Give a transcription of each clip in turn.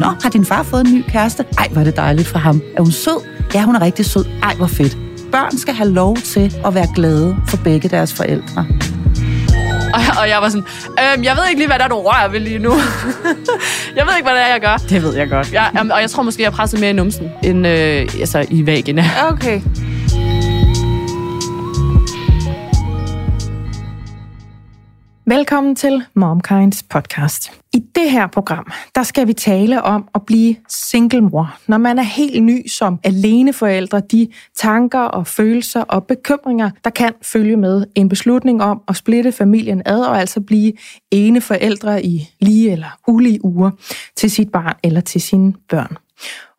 Nå, har din far fået en ny kæreste? Ej, var det dejligt for ham. Er hun sød? Ja, hun er rigtig sød. Ej, hvor fedt. Børn skal have lov til at være glade for begge deres forældre. Og, og jeg var sådan, øhm, jeg ved ikke lige, hvad der er, du rører ved lige nu. jeg ved ikke, hvad det er, jeg gør. Det ved jeg godt. Jeg, og jeg tror måske, jeg presset mere i numsen, end øh, altså, i vagina. Okay. Velkommen til MomKinds podcast. I det her program, der skal vi tale om at blive singlemor. Når man er helt ny som aleneforældre, de tanker og følelser og bekymringer, der kan følge med en beslutning om at splitte familien ad og altså blive ene forældre i lige eller ulige uger til sit barn eller til sine børn.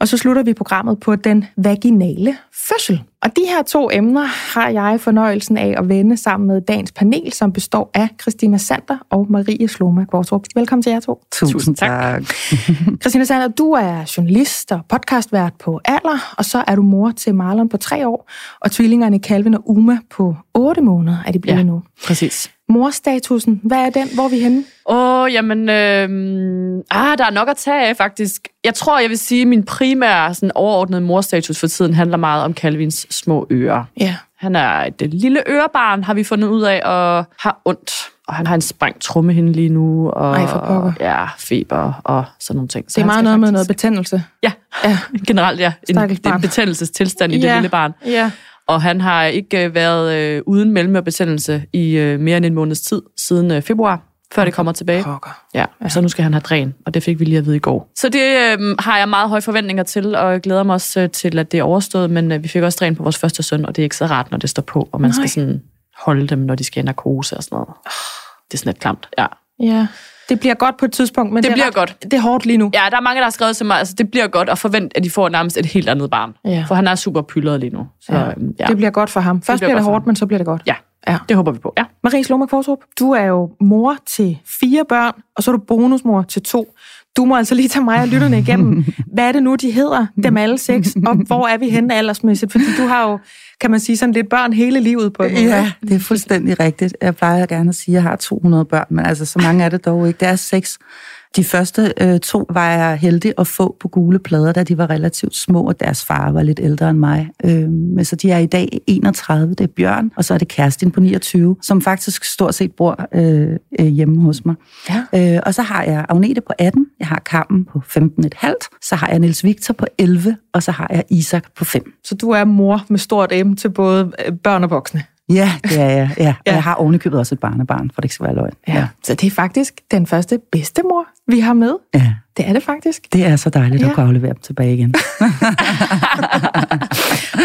Og så slutter vi programmet på den vaginale fødsel. Og de her to emner har jeg fornøjelsen af at vende sammen med dagens panel, som består af Christina Sander og Marie Sloma Kvartrup. Velkommen til jer to. Tusind tak. Christina Sander, du er journalist og podcastvært på Alder, og så er du mor til Marlon på tre år, og tvillingerne Calvin og Uma på otte måneder er de blevet Ja. nu. Præcis. Morstatusen, hvad er den? Hvor er vi henne? Åh, oh, jamen, øh, ah, der er nok at tage af, faktisk. Jeg tror, jeg vil sige, at min primære sådan, overordnede morstatus for tiden handler meget om Calvins små ører. Ja. Han er et øh, lille ørebarn, har vi fundet ud af, og har ondt. Og han har en sprængt trommehinde lige nu. Og, Ej, for pokker. Ja, feber og sådan nogle ting. Så Det er meget noget med faktisk- noget betændelse. Ja, Ja. generelt ja. En, det er en betændelsestilstand i det Ja. lille barn. Ja. Og han har ikke øh, været øh, uden mellemørebetændelse i øh, mere end en måneds tid, siden øh, februar, før det kommer tilbage. Pokker. Ja, ja, så nu skal han have dræn, og det fik vi lige at vide i går. Så det øh, har jeg meget høje forventninger til, og jeg glæder mig også øh, til, at det er overstået, men øh, vi fik også dræn på vores første søn, og det er ikke så rart, når det står på, og man Nej. skal sådan holde dem, når de skal i narkose og sådan noget. Det er sådan lidt klamt, ja. Ja. Det bliver godt på et tidspunkt, men Det er bliver ret- godt. Det er hårdt lige nu. Ja, der er mange, der har skrevet til mig, altså det bliver godt at forvente, at de får nærmest et helt andet barn. Ja. For han er super pyldret lige nu. Så, Ja. ja. ja. Det bliver godt for ham. Først bliver bliver det hårdt, men så bliver det godt. ja, Ja. det håber vi på. Ja. Marie Sloma Kvartrup, du er jo mor til fire børn, og så er du bonusmor til to. Du må altså lige tage mig og lytterne igennem. Hvad er det nu, de hedder, dem alle seks, og hvor er vi henne aldersmæssigt? Fordi du har jo, kan man sige, sådan lidt børn hele livet på måde. Ja, det er fuldstændig rigtigt. Jeg plejer gerne at sige, at jeg har 200 børn, men altså, så mange er det dog ikke. Det er seks. De første øh, to var jeg heldig at få på gule plader, da de var relativt små, og deres far var lidt ældre end mig. Øh, men så de er i dag 31, det er Bjørn, og så er det Kerstin på 29, som faktisk stort set bor øh, øh, hjemme hos mig. Ja. Øh, og så har jeg Agnete på 18, jeg har Kampen på 15,5, så har jeg Niels Victor på 11, og så har jeg Isak på 5. Så du er mor med stort M til både øh, børn og voksne. Ja, det er jeg. Ja. Ja. ja. Jeg har ovenikøbet også et barnebarn, for det ikke skal være løgn. Ja. Så det er faktisk den første bedstemor, vi har med. ja. Det er det faktisk. Det er så dejligt Ja. ja. at kunne aflevere dem tilbage igen.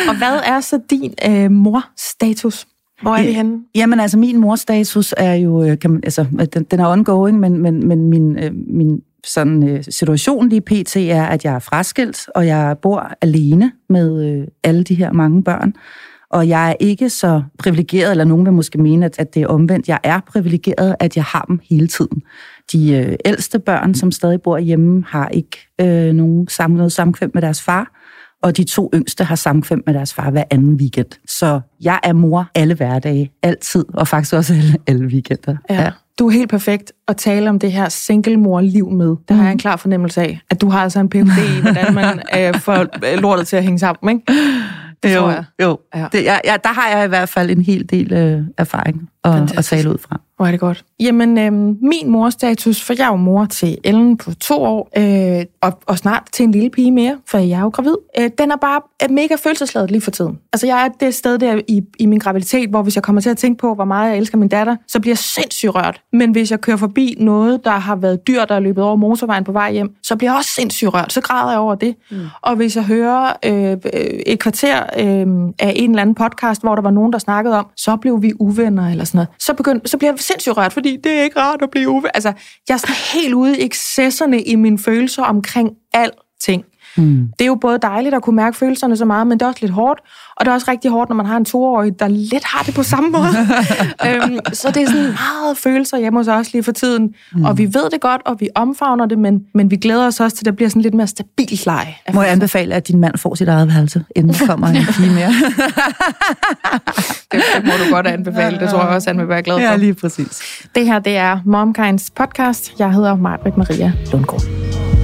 Og hvad er så din øh, mor-status? Hvor er vi henne? Jamen altså, min morstatus er jo, øh, kan man, altså, den, den er ongoing, men, men, men min, øh, min sådan, øh, situation lige pt. er, at jeg er fraskilt, og jeg bor alene med øh, alle de her mange børn. Og jeg er ikke så privilegeret, eller nogen vil måske mene, at, at det er omvendt. Jeg er privilegeret, at jeg har dem hele tiden. De øh, ældste børn, som stadig bor hjemme, har ikke øh, nogen sam, noget samkvem med deres far. Og de to yngste har samkvem med deres far hver anden weekend. Så jeg er mor alle hverdage, altid, og faktisk også alle, alle weekender. Ja. Du er helt perfekt at tale om det her single-mor-liv med. Det har jeg en klar fornemmelse af, at du har altså en PhD i, hvordan man øh, får øh, lortet til at hænge sammen, ikke? Jo, tror jeg. Jo, Ja. det, ja, ja, der har jeg i hvert fald en hel del øh, erfaring at, at tale ud fra. Hvor er det godt. Jamen, øh, min morstatus, for jeg er jo mor til Ellen på to år, øh, og, og snart til en lille pige mere, for jeg er jo gravid, øh, den er bare er mega følelsesladet lige for tiden. Altså, jeg er det sted der i, i min graviditet, hvor hvis jeg kommer til at tænke på, hvor meget jeg elsker min datter, så bliver jeg sindssygt rørt. Men hvis jeg kører forbi noget, der har været dyr, der er løbet over motorvejen på vej hjem, så bliver jeg også sindssygt rørt. Så græder jeg over det. Mm. Og hvis jeg hører øh, et kvarter øh, af en eller anden podcast, hvor der var nogen, der snakkede om, så blev vi uvenner eller sådan noget, så, begynd, så bliver jeg sindssygt rørt, fordi det er ikke rart at blive uvenner. Altså, jeg er sådan helt ude i excesserne i mine følelser omkring alting. Mm. Det er jo både dejligt at kunne mærke følelserne så meget, men det er også lidt hårdt. Og det er også rigtig hårdt, når man har en toårig, der lidt har det på samme måde. øhm, så det er sådan meget følelser hjemme hos os lige for tiden. Mm. Og vi ved det godt, og vi omfavner det, men, men vi glæder os også til, at det bliver sådan lidt mere stabilt leje. Må jeg anbefale, at din mand får sit eget værelse, inden der kommer en pige mere? det, det må du godt anbefale. Det tror jeg også, han vil være glad for. Ja, lige præcis. Det her, det er Momkinds podcast. Jeg hedder Marbrit Maria Lundgaard.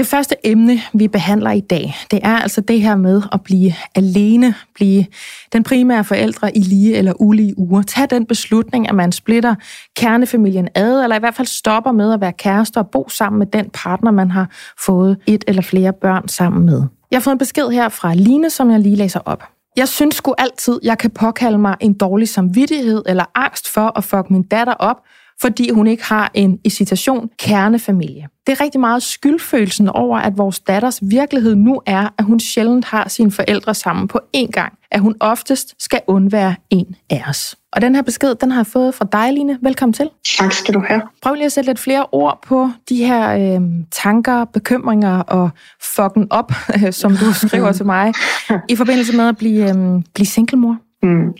Det første emne, vi behandler i dag, det er altså det her med at blive alene, blive den primære forældre i lige eller ulige uger. Tag den beslutning, at man splitter kernefamilien ad, eller i hvert fald stopper med at være kærester og bo sammen med den partner, man har fået et eller flere børn sammen med. Jeg har fået en besked her fra Line, som jeg lige læser op. Jeg synes sgu altid, jeg kan påkalde mig en dårlig samvittighed eller angst for at fuck min datter op, fordi hun ikke har en, i citation, kernefamilie. Det er rigtig meget skyldfølelsen over, at vores datters virkelighed nu er, at hun sjældent har sine forældre sammen på én gang. At hun oftest skal undvære en af os. Og den her besked, den har jeg fået fra dig, Line. Velkommen til. Tak skal du have. Prøv lige at sætte lidt flere ord på de her øh, tanker, bekymringer og fucken op, som du skriver til mig, i forbindelse med at blive, øh, blive singlemor. Mm.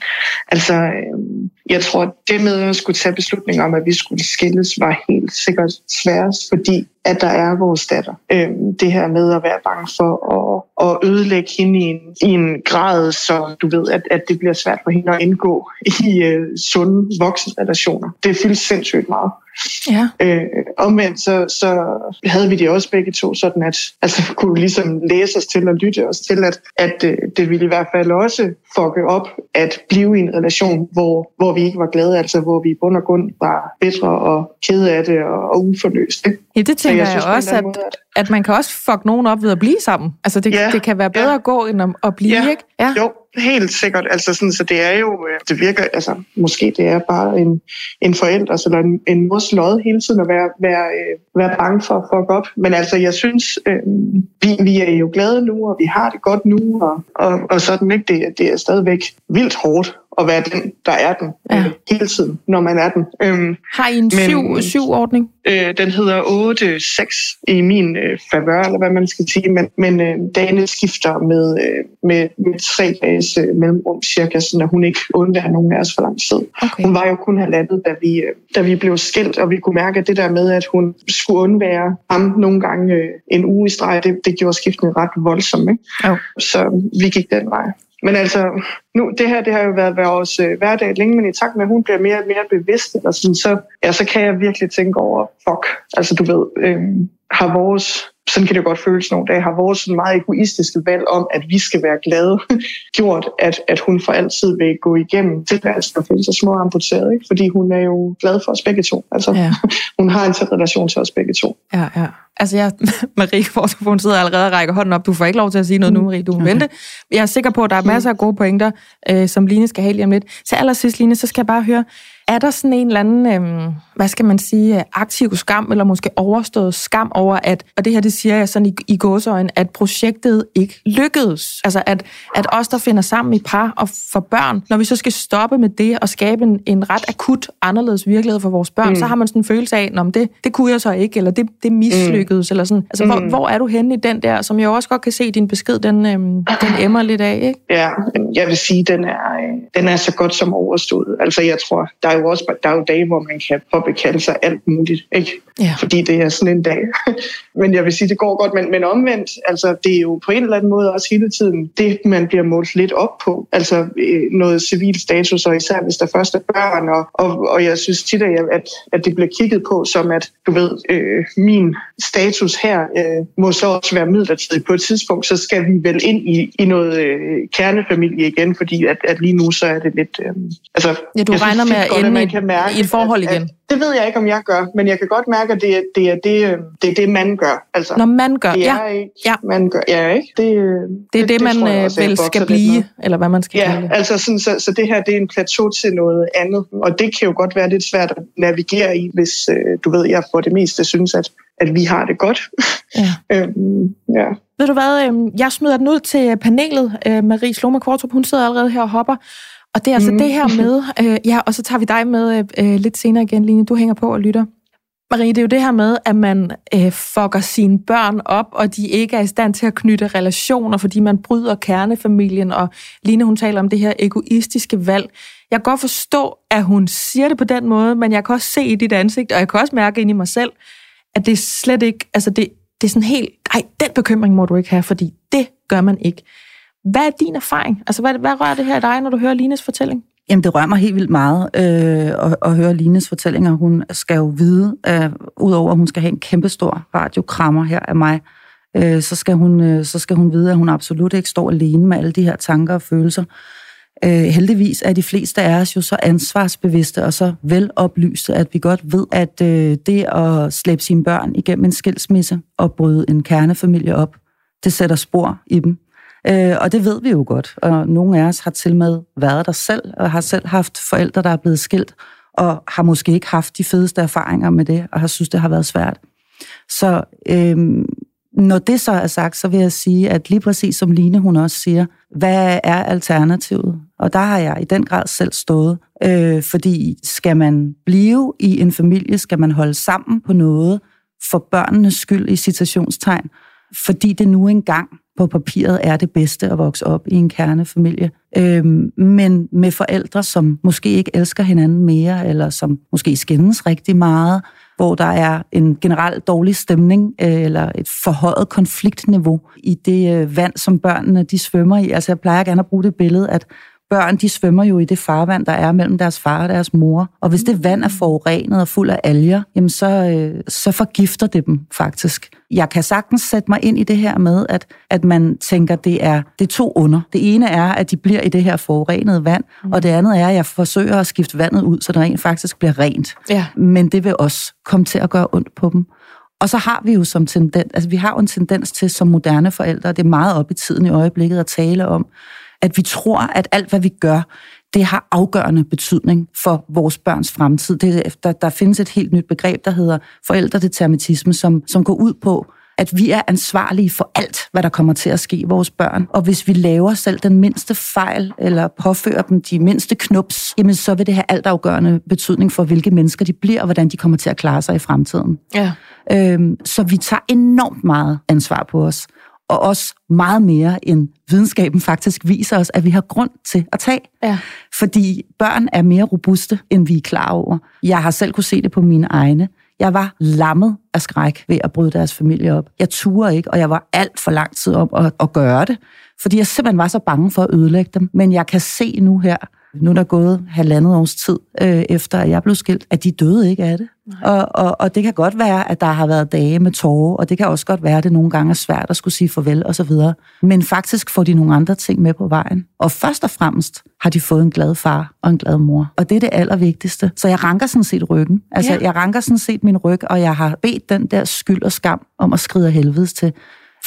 Altså, øh, jeg tror, det med at skulle tage beslutning om, at vi skulle skilles, var helt sikkert sværest, fordi at der er vores datter. Øhm, det her med at være bange for at, at ødelægge hende i en, i en grad, så du ved, at, at det bliver svært for hende at indgå i uh, sunde voksenrelationer. Det fyldes sindssygt meget. Ja. Øh, omvendt så, så havde vi det også begge to sådan, at altså, kunne ligesom læse os til og lytte os til, at, at øh, det ville i hvert fald også fucke op at blive i en relation, hvor, hvor vi ikke var glade, altså hvor vi i bund og grund var bedre og kede af det og, og uforløste. Ja, det tænker jeg, jeg synes, også, at, at, at man kan også fuck nogen op ved at blive sammen. Altså det, ja, det kan være bedre ja. at gå end at, at blive, ja. ikke? Ja, jo, helt sikkert. Altså sådan, så det er jo, øh, det virker, altså måske det er bare en, en forælder eller en, en mors lod hele tiden at være, være, øh, være bange for at fuck op. Men altså, jeg synes, øh, vi, vi er jo glade nu, og vi har det godt nu, og, og, og sådan ikke. Det, det er stadigvæk vildt hårdt at være den, der er den ja. øh, hele tiden, når man er den. Øhm, har I en syv, syv ordning? Øh, den hedder 8-6 i min øh, favør, eller hvad man skal sige, men, men øh, dagene skifter med, øh, med, med tre dages øh, mellemrum cirka, så hun ikke undværer nogen af os for lang tid. Okay. Hun var jo kun halvandet, da vi, øh, da vi blev skilt, og vi kunne mærke, at det der med, at hun skulle undvære ham nogle gange øh, en uge i streg, det, det gjorde skiftene ret voldsomt. Ikke? Oh. Så vi gik den vej. Men altså, nu, det her det har jo været vores øh, hverdag længe, men i takt med, at hun bliver mere og mere bevidst, eller sådan, så, ja, så kan jeg virkelig tænke over, fuck, altså du ved, øh, har vores sådan kan det godt føles nogle dage, har vores sådan meget egoistiske valg om, at vi skal være glade, gjort, at, at hun for altid vil gå igennem tilværelsen og føle sig små amputeret, ikke? fordi hun er jo glad for os begge to. Altså, ja. hun har en tæt relation til os begge to. Ja, ja. Altså, jeg, Marie hun sidder allerede og rækker hånden op. Du får ikke lov til at sige noget nu, Marie. Du må okay. vente. Jeg er sikker på, at der er masser af gode pointer, øh, som Line skal have lige om lidt. Til allersidst, Line, så skal jeg bare høre, er der sådan en eller anden, øhm, hvad skal man sige, aktiv skam, eller måske overstået skam over, at, og det her, det siger jeg sådan i, i gåsøjen, at projektet ikke lykkedes? Altså, at, at os, der finder sammen i par og for børn, når vi så skal stoppe med det og skabe en, en ret akut anderledes virkelighed for vores børn, mm. så har man sådan en følelse af, at det, det kunne jeg så ikke, eller det, det mislykkedes, mm. eller sådan. Altså, mm. hvor, hvor er du henne i den der, som jeg også godt kan se, din besked, den, øhm, den emmer lidt af, ikke? Ja, jeg vil sige, den er, øh, den er så godt som overstået. Altså, jeg tror, der er jo også der er jo dage, hvor man kan påbekalde sig alt muligt, ikke? Ja. fordi det er sådan en dag. men jeg vil sige, det går godt, men, men omvendt, altså det er jo på en eller anden måde også hele tiden det, man bliver målt lidt op på. Altså øh, noget civil status, og især hvis der først er børn, og, og, og jeg synes tit, at, at, at det bliver kigget på som, at du ved, øh, min status her øh, må så også være midlertidig på et tidspunkt, så skal vi vel ind i, i noget øh, kernefamilie igen, fordi at, at lige nu så er det lidt... Øh, altså, Ja, du regner med at godt, ende man i- kan mærke, i et forhold at, igen. At, det ved jeg ikke, om jeg gør, men jeg kan godt mærke, at det er det, er det, øh, det, er det man gør. Altså, Når man gør, det ja, er ikke, ja. man gør. Ja, ikke? Det, øh, det er det, man tror jeg øh, også, vel skal blive, eller hvad man skal kalde Ja, det. altså sådan, så, så det her det er en plateau til noget andet, og det kan jo godt være lidt svært at navigere i, hvis øh, du ved, jeg for det meste synes, at, at vi har det godt. Ja. øhm, ja. Ved du hvad, øh, jeg smider den ud til panelet. Marie Sloma Kvartrup, hun sidder allerede her og hopper. Og det er altså Mhm. det her med, øh, ja, og så tager vi dig med øh, øh, lidt senere igen, Line. Du hænger på og lytter. Marie, det er jo det her med, at man øh, fucker sine børn op, og de ikke er i stand til at knytte relationer, fordi man bryder kernefamilien, og Line, hun taler om det her egoistiske valg. Jeg kan godt forstå, at hun siger det på den måde, men jeg kan også se i dit ansigt, og jeg kan også mærke ind i mig selv, at det er slet ikke, altså det, det er sådan helt, ej, den bekymring må du ikke have, fordi det gør man ikke. Hvad er din erfaring? Altså, hvad, hvad rører det her i dig, når du hører Lines fortælling? Jamen, det rører mig helt vildt meget øh, at, at høre Lines fortællinger. Hun skal jo vide, øh, udover at hun skal have en kæmpestor radiokrammer her af mig, øh, så, skal hun, øh, så skal hun vide, at hun absolut ikke står alene med alle de her tanker og følelser. Øh, heldigvis er de fleste af os jo så ansvarsbevidste og så veloplyste, at vi godt ved, at øh, det at slæbe sine børn igennem en skilsmisse og bryde en kernefamilie op, det sætter spor i dem. Øh, og det ved vi jo godt, og nogle af os har til med været der selv, og har selv haft forældre, der er blevet skilt, og har måske ikke haft de fedeste erfaringer med det, og har synes, det har været svært. Så øh, når det så er sagt, så vil jeg sige, at lige præcis som Line hun også siger, hvad er alternativet? Og der har jeg i den grad selv stået, øh, fordi skal man blive i en familie, skal man holde sammen på noget for børnenes skyld i citationstegn, fordi det nu engang på papiret er det bedste at vokse op i en kernefamilie. øh, men med forældre, som måske ikke elsker hinanden mere, eller som måske skændes rigtig meget, hvor der er en generelt dårlig stemning, øh, eller et forhøjet konfliktniveau i det øh, vand, som børnene de svømmer i. Altså jeg plejer gerne at bruge det billede, at børn, de svømmer jo i det farvand, der er mellem deres far og deres mor. Og hvis det vand er forurenet og fuld af alger, jamen så, øh, så forgifter det dem faktisk. Jeg kan sagtens sætte mig ind i det her med, at, at man tænker, det er, det er to under. Det ene er, at de bliver i det her forurenede vand, mm. og det andet er, at jeg forsøger at skifte vandet ud, så det rent faktisk bliver rent. Ja. Men det vil også komme til at gøre ondt på dem. Og så har vi jo som tendens, altså vi har jo en tendens til som moderne forældre, det er meget op i tiden i øjeblikket at tale om, at vi tror, at alt, hvad vi gør, det har afgørende betydning for vores børns fremtid. Det, der, der findes et helt nyt begreb, der hedder forældredeterminisme, som, som går ud på, at vi er ansvarlige for alt, hvad der kommer til at ske vores børn. Og hvis vi laver selv den mindste fejl, eller påfører dem de mindste knups, jamen så vil det have altafgørende betydning for, hvilke mennesker de bliver, og hvordan de kommer til at klare sig i fremtiden. Ja. Øhm, så vi tager enormt meget ansvar på os, og også meget mere end videnskaben faktisk viser os, at vi har grund til at tage. Ja. Fordi børn er mere robuste, end vi er klar over. Jeg har selv kunne se det på mine egne. Jeg var lammet af skræk ved at bryde deres familie op. Jeg turde ikke, og jeg var alt for lang tid om at, at gøre det, fordi jeg simpelthen var så bange for at ødelægge dem. Men jeg kan se nu her, nu er der gået halvandet års tid øh, efter, at jeg blev skilt, at de døde ikke af det. Og, og, og det kan godt være, at der har været dage med tårer, og det kan også godt være, at det nogle gange er svært at skulle sige farvel og så videre. Men faktisk får de nogle andre ting med på vejen. Og først og fremmest har de fået en glad far og en glad mor. Og det er det allervigtigste. Så jeg ranker sådan set ryggen. Altså, Ja. jeg ranker sådan set min ryg, og jeg har bedt den der skyld og skam om at skride af helvedes til.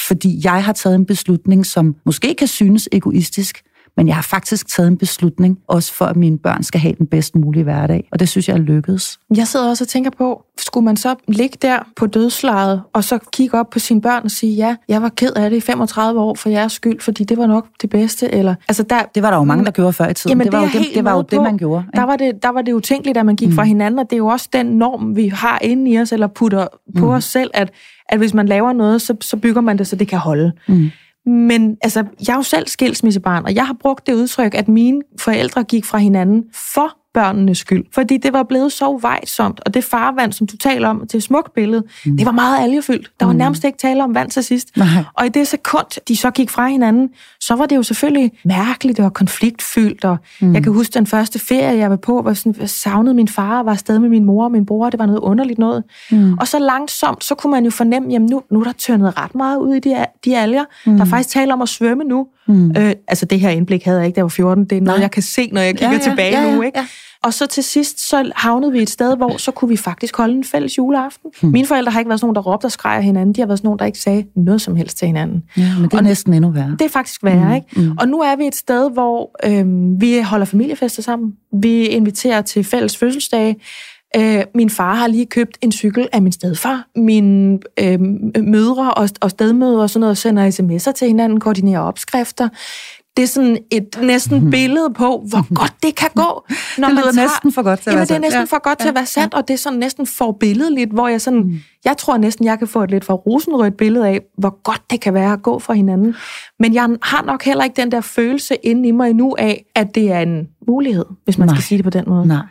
Fordi jeg har taget en beslutning, som måske kan synes egoistisk, men jeg har faktisk taget en beslutning, også for at mine børn skal have den bedst mulige hverdag. Og det synes jeg er lykkedes. Jeg sidder også og tænker på, skulle man så ligge der på dødslejet, og så kigge op på sine børn og sige, ja, jeg var ked af det i 35 år for jeres skyld, fordi det var nok det bedste, eller... Altså der, Det var der jo mange, der gjorde før i tiden. Jamen, det var det jo det, det, var jo det man gjorde. der var, det, der var det utænkeligt, at man gik mm. fra hinanden, og det er jo også den norm, vi har inde i os, eller putter på Mm. os selv, at, at hvis man laver noget, så, så bygger man det, så det kan holde. Mm. Men altså, jeg er jo selv skilsmissebarn, og jeg har brugt det udtryk, at mine forældre gik fra hinanden for børnenes skyld. Fordi det var blevet så uvejsomt, og det farvand, som du taler om, det smukt billede, mm. det var meget algefyldt. Der var mm. nærmest ikke tale om vand til sidst. Nej. Og i det sekund, de så gik fra hinanden, så var det jo selvfølgelig mærkeligt, var konfliktfyldt, og mm. jeg kan huske den første ferie, jeg var på, hvor sådan, jeg savnede min far, og var afsted med min mor og min bror, det var noget underligt noget. Mm. Og så langsomt, så kunne man jo fornemme, jamen nu, nu er der tørnet ret meget ud i de, de alger. Mm. Der er faktisk tale om at svømme nu. Mm. Øh, altså det her indblik havde jeg ikke, da jeg var 14. Det er noget, Nej. jeg kan se, når jeg kigger ja, ja, tilbage ja, ja, nu. Ikke? Ja. Og så til sidst, så havnede vi et sted, hvor så kunne vi faktisk holde en fælles juleaften. Hmm. Mine forældre har ikke været sådan nogen, der råbte og skreg af hinanden. De har været sådan nogen, der ikke sagde noget som helst til hinanden. Ja, men det er og næsten endnu værre. Det er faktisk værre, mm. ikke? Mm. Og nu er vi et sted, hvor øhm, vi holder familiefester sammen. Vi inviterer til fælles fødselsdage. Øh, min far har lige købt en cykel af min stedfar. Mine øh, mødre og, og stedmødre og sådan noget sender sms'er til hinanden, koordinerer opskrifter det er sådan et næsten billede på, hvor godt det kan gå. Når det lyder man tager, næsten for godt til at være sandt. det er næsten ja. for godt til at være sandt, ja. og det er sådan næsten forbilledeligt, hvor jeg sådan, mm. jeg tror næsten, jeg kan få et lidt for rosenrødt billede af, hvor godt det kan være at gå fra hinanden. Men jeg har nok heller ikke den der følelse inde i mig endnu af, at det er en mulighed, hvis man Nej. skal sige det på den måde. Nej.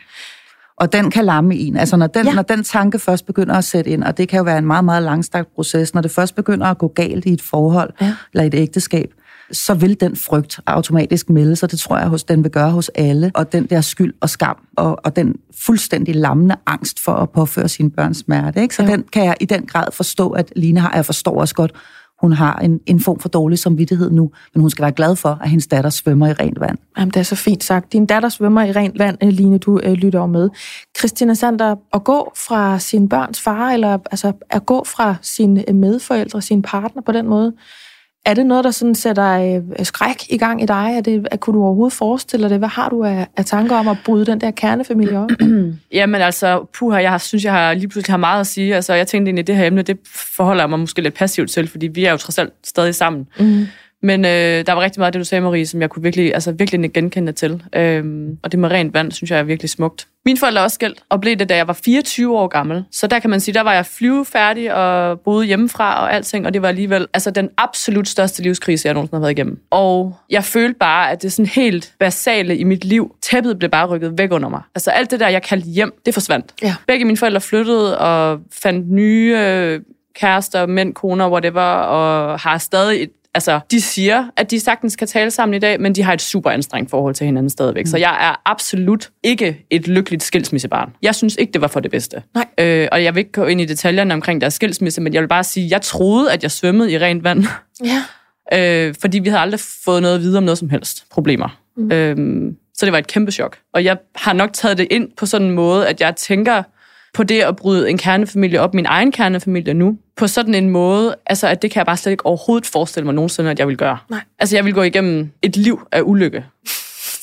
Og den kan lamme en. Altså når den, ja. når den tanke først begynder at sætte ind, og det kan jo være en meget, meget langstrakt proces, når det først begynder at gå galt i et forhold ja. eller et ægteskab, så vil den frygt automatisk melde sig. Det tror jeg, hos, den vil gøre hos alle. Og den der skyld og skam, og, og den fuldstændig lammende angst for at påføre sine børns smerte. Ikke? Så ja. den kan jeg i den grad forstå, at Line har. Jeg forstår også godt, hun har en, en form for dårlig samvittighed nu, men hun skal være glad for, at hendes datter svømmer i rent vand. Jamen, det er så fint sagt. Din datter svømmer i rent vand, øh, Line, du øh, lytter over med. Christina Sander, at gå fra sin børns far, eller altså at gå fra sine øh, medforældre, sin partner på den måde, er det noget, der sådan sætter øh, skræk i gang i dig? Er det, er, kunne du overhovedet forestille dig det? Hvad har du af, af tanker om at bryde den der kernefamilie op? Jamen altså, puha, jeg synes, jeg har lige pludselig har meget at sige. Altså, jeg tænkte egentlig, det her emne, det forholder jeg mig måske lidt passivt til, fordi vi er jo trods alt stadig sammen. Mm. Men øh, der var rigtig meget af det, du sagde, Marie, som jeg kunne virkelig, altså, virkelig genkende til. Øhm, og det med rent vand, synes jeg er virkelig smukt. Mine forældre er også skældt, og blev det, da jeg var 24 år gammel. Så der kan man sige, der var jeg flyvefærdig og boede hjemmefra og alting, og det var alligevel altså, den absolut største livskrise, jeg nogensinde har været igennem. Og jeg følte bare, at det sådan helt basale i mit liv. Tæppet blev bare rykket væk under mig. Altså alt det der, jeg kaldte hjem, det forsvandt. Ja. Begge mine forældre flyttede og fandt nye øh, kærester, mænd, koner, whatever, og har stadig et altså, de siger, at de sagtens kan tale sammen i dag, men de har et super anstrengt forhold til hinanden stadigvæk. Mm. Så jeg er absolut ikke et lykkeligt skilsmissebarn. Jeg synes ikke, det var for det bedste. Nej. Øh, og jeg vil ikke gå ind i detaljerne omkring deres skilsmisse, men jeg vil bare sige, at jeg troede, at jeg svømmede i rent vand. Ja. øh, fordi vi havde aldrig fået noget at vide om noget som helst problemer. Mm. Øh, så det var et kæmpe chok. Og jeg har nok taget det ind på sådan en måde, at jeg tænker, på det at bryde en kernefamilie op, min egen kernefamilie nu, på sådan en måde, altså at det kan jeg bare slet ikke overhovedet forestille mig nogensinde, at jeg vil gøre. Nej. Altså jeg vil gå igennem et liv af ulykke,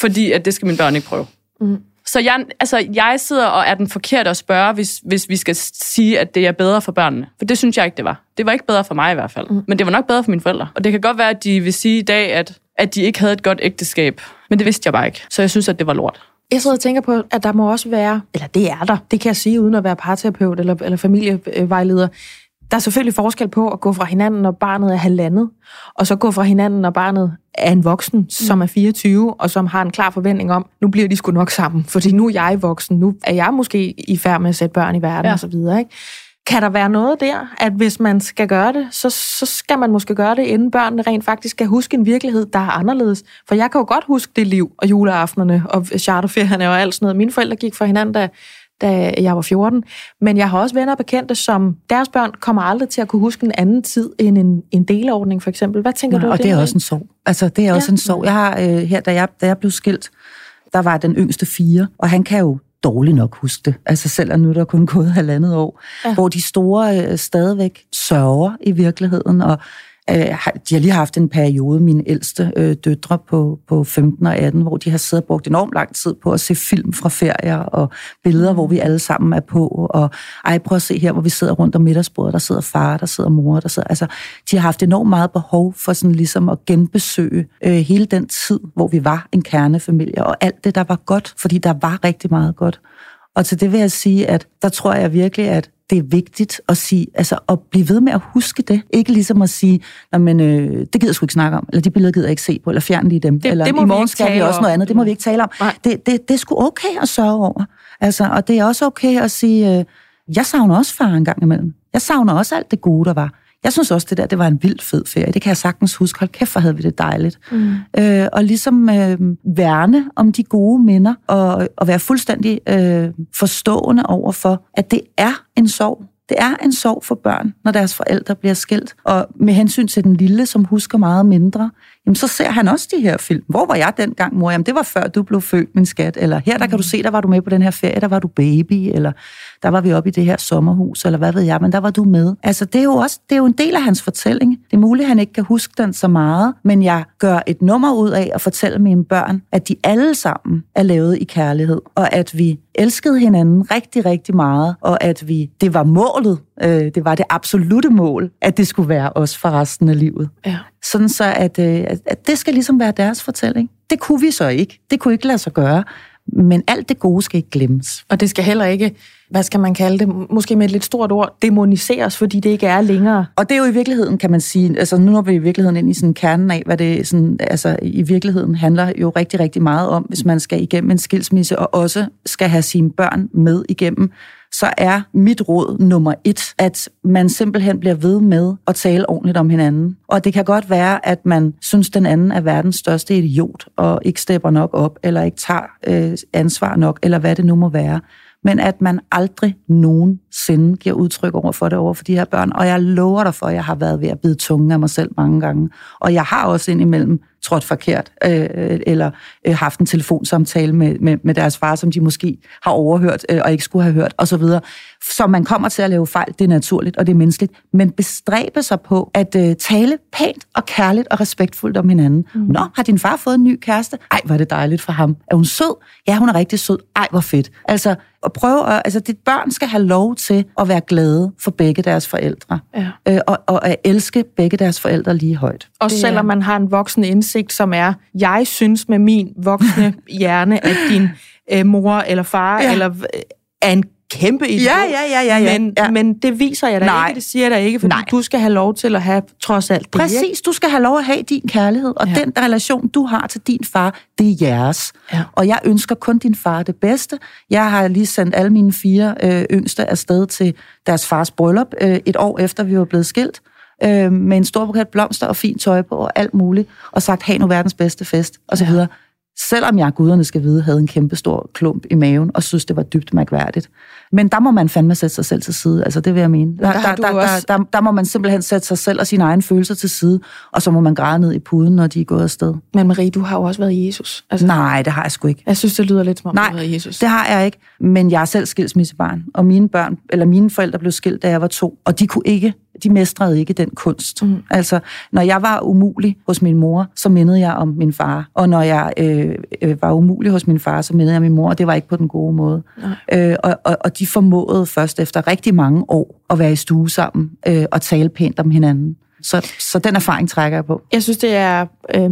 fordi at det skal mine børn ikke prøve. Mm. Så jeg, altså, jeg sidder og er den forkerte at spørge, hvis, hvis vi skal sige, at det er bedre for børnene. For det synes jeg ikke, det var. Det var ikke bedre for mig i hvert fald. Mm. Men det var nok bedre for mine forældre. Og det kan godt være, at de vil sige i dag, at, at de ikke havde et godt ægteskab. Men det vidste jeg bare ikke. Så jeg synes, at det var lort. Jeg sidder og tænker på, at der må også være, eller det er der, det kan jeg sige uden at være parterapeut eller, eller familievejleder, der er selvfølgelig forskel på at gå fra hinanden, når barnet er halvandet, og så gå fra hinanden, når barnet er en voksen, mm. som er 24, og som har en klar forventning om, nu bliver de sgu nok sammen, fordi nu er jeg voksen, nu er jeg måske i færd med at sætte børn i verden ja. osv., ikke? Kan der være noget der, at hvis man skal gøre det, så, så skal man måske gøre det, inden børnene rent faktisk skal huske en virkelighed, der er anderledes? For jeg kan jo godt huske det liv, og juleaftenerne, og charterferierne og alt sådan noget. Mine forældre gik fra hinanden, da, da jeg var 14. Men jeg har også venner og bekendte, som deres børn kommer aldrig til at kunne huske en anden tid end en, en delordning, for eksempel. Hvad tænker Nej, du? Og det, det er også en sorg. Altså, det er ja. også en sorg. Jeg har øh, her, da jeg, da jeg blev skilt, der var den yngste fire, og han kan jo dårligt nok huske det. Altså selvom nu er der kun gået halvandet år. Ja. Hvor de store øh, stadigvæk sørger i virkeligheden, og øh, de har lige haft en periode, mine ældste øh, døtre på, på 15 og 18, hvor de har siddet og brugt enormt lang tid på at se film fra ferier og billeder, hvor vi alle sammen er på. Og ej, prøv at se her, hvor vi sidder rundt om middagsbordet. Der sidder far, der sidder mor, der sidder... Altså, de har haft enormt meget behov for sådan ligesom at genbesøge øh, hele den tid, hvor vi var en kernefamilie, og alt det, der var godt, fordi der var rigtig meget godt. Og til det vil jeg sige, at der tror jeg virkelig, at det er vigtigt at sige, altså at blive ved med at huske det. Ikke ligesom at sige, men øh, det gider jeg sgu ikke snakke om, eller de billeder gider jeg ikke se på, eller fjern lige dem, Det- eller det må i vi morgen ikke skal vi også om. noget andet, det må vi ikke tale om. Nej. Det, det, det er sgu okay at sørge over. Altså, og det er også okay at sige, øh, jeg savner også far en gang imellem. Jeg savner også alt det gode, der var. Jeg synes også, det der det var en vild fed ferie. Det kan jeg sagtens huske. Hold kæft, hvor havde vi det dejligt. Mm. Øh, og ligesom øh, værne om de gode minder, og, og være fuldstændig øh, forstående over for, at det er en sorg. Det er en sorg for børn, når deres forældre bliver skilt. Og med hensyn til den lille, som husker meget mindre, jamen så ser han også de her film. Hvor var jeg dengang, mor? Jamen det var før du blev født, min skat. Eller her, der kan du se, der var du med på den her ferie, der var du baby. Eller der var vi oppe i det her sommerhus, eller hvad ved jeg, men der var du med. Altså det er jo også det er jo en del af hans fortælling. Det er muligt, at han ikke kan huske den så meget, men jeg gør et nummer ud af at fortælle mine børn, at de alle sammen er lavet i kærlighed, og at vi elskede hinanden rigtig, rigtig meget, og at vi, det var målet, øh, det var det absolute mål, at det skulle være os for resten af livet. Ja. Sådan så, at, øh, at, det skal ligesom være deres fortælling. Det kunne vi så ikke. Det kunne ikke lade sig gøre. Men alt det gode skal ikke glemmes. Og det skal heller ikke, hvad skal man kalde det, måske med et lidt stort ord, demoniseres, fordi det ikke er længere. Og det er jo i virkeligheden, kan man sige, altså nu er vi i virkeligheden ind i sådan kernen af, hvad det sådan, altså i virkeligheden handler jo rigtig, rigtig meget om, hvis man skal igennem en skilsmisse, og også skal have sine børn med igennem, så er mit råd nummer et, at man simpelthen bliver ved med at tale ordentligt om hinanden. Og det kan godt være, at man synes, den anden er verdens største idiot, og ikke stepper nok op, eller ikke tager øh, ansvar nok, eller hvad det nu må være. Men at man aldrig nogensinde giver udtryk over for det over for de her børn. Og jeg lover dig for, at jeg har været ved at bide tungen af mig selv mange gange. Og jeg har også indimellem trådt forkert, øh, eller øh, haft en telefonsamtale med, med, med deres far, som de måske har overhørt øh, og ikke skulle have hørt, osv. Så man kommer til at lave fejl, det er naturligt, og det er menneskeligt. Men bestræbe sig på at øh, tale pænt og kærligt og respektfuldt om hinanden. Mm. Nå, har din far fået en ny kæreste? Ej, er det dejligt for ham. Er hun sød? Ja, hun er rigtig sød. Ej, hvor fedt. Altså, at prøve at, altså, dit børn skal have lov til at være glade for begge deres forældre. Ja. Øh, og, og at elske begge deres forældre lige højt. Er- selvom man har en voksen indsigt, som er, jeg synes med min voksne hjerne, at din øh, mor eller far Ja. eller øh, er en kæmpe idiot. Ja, ja, ja, ja, ja. Men, Ja. men det viser jeg da Nej. ikke, det siger jeg da ikke, fordi Nej. Du skal have lov til at have trods alt det. Præcis, du skal have lov at have din kærlighed, og. Ja. den relation, du har til din far, det er jeres. Ja. Og jeg ønsker kun din far det bedste. Jeg har lige sendt alle mine fire øh, yngste afsted til deres fars bryllup, øh, et år efter vi var blevet skilt, øh, med en stor buket blomster og fint tøj på og alt muligt, og sagt, have nu verdens bedste fest, og så videre. Selvom jeg, guderne skal vide, havde en kæmpe stor klump i maven, og synes, det var dybt mærkværdigt. Men der må man fandme sætte sig selv til side, altså det vil jeg mene. Der, der der, også- der, der, der må man simpelthen sætte sig selv og sine egne følelser til side, og så må man græde ned i puden, når de er gået afsted. Men Marie, du har jo også været Jesus. Altså, Nej, det har jeg sgu ikke. Jeg synes, det lyder lidt som om, Nej, du har været Jesus. det har jeg ikke. Men jeg er selv skilsmissebarn, og mine børn, eller mine forældre blev skilt, da jeg var to, og de kunne ikke, de mestrede ikke den kunst. Mm. Altså, når jeg var umulig hos min mor, så mindede jeg om min far. Og når jeg øh, øh, var umulig hos min far, så mindede jeg om min mor, og det var ikke på den gode måde. Øh, og, og, og de formåede først efter rigtig mange år at være i stue sammen øh, og tale pænt om hinanden. Så, så den erfaring trækker jeg på. Jeg synes, det er øh,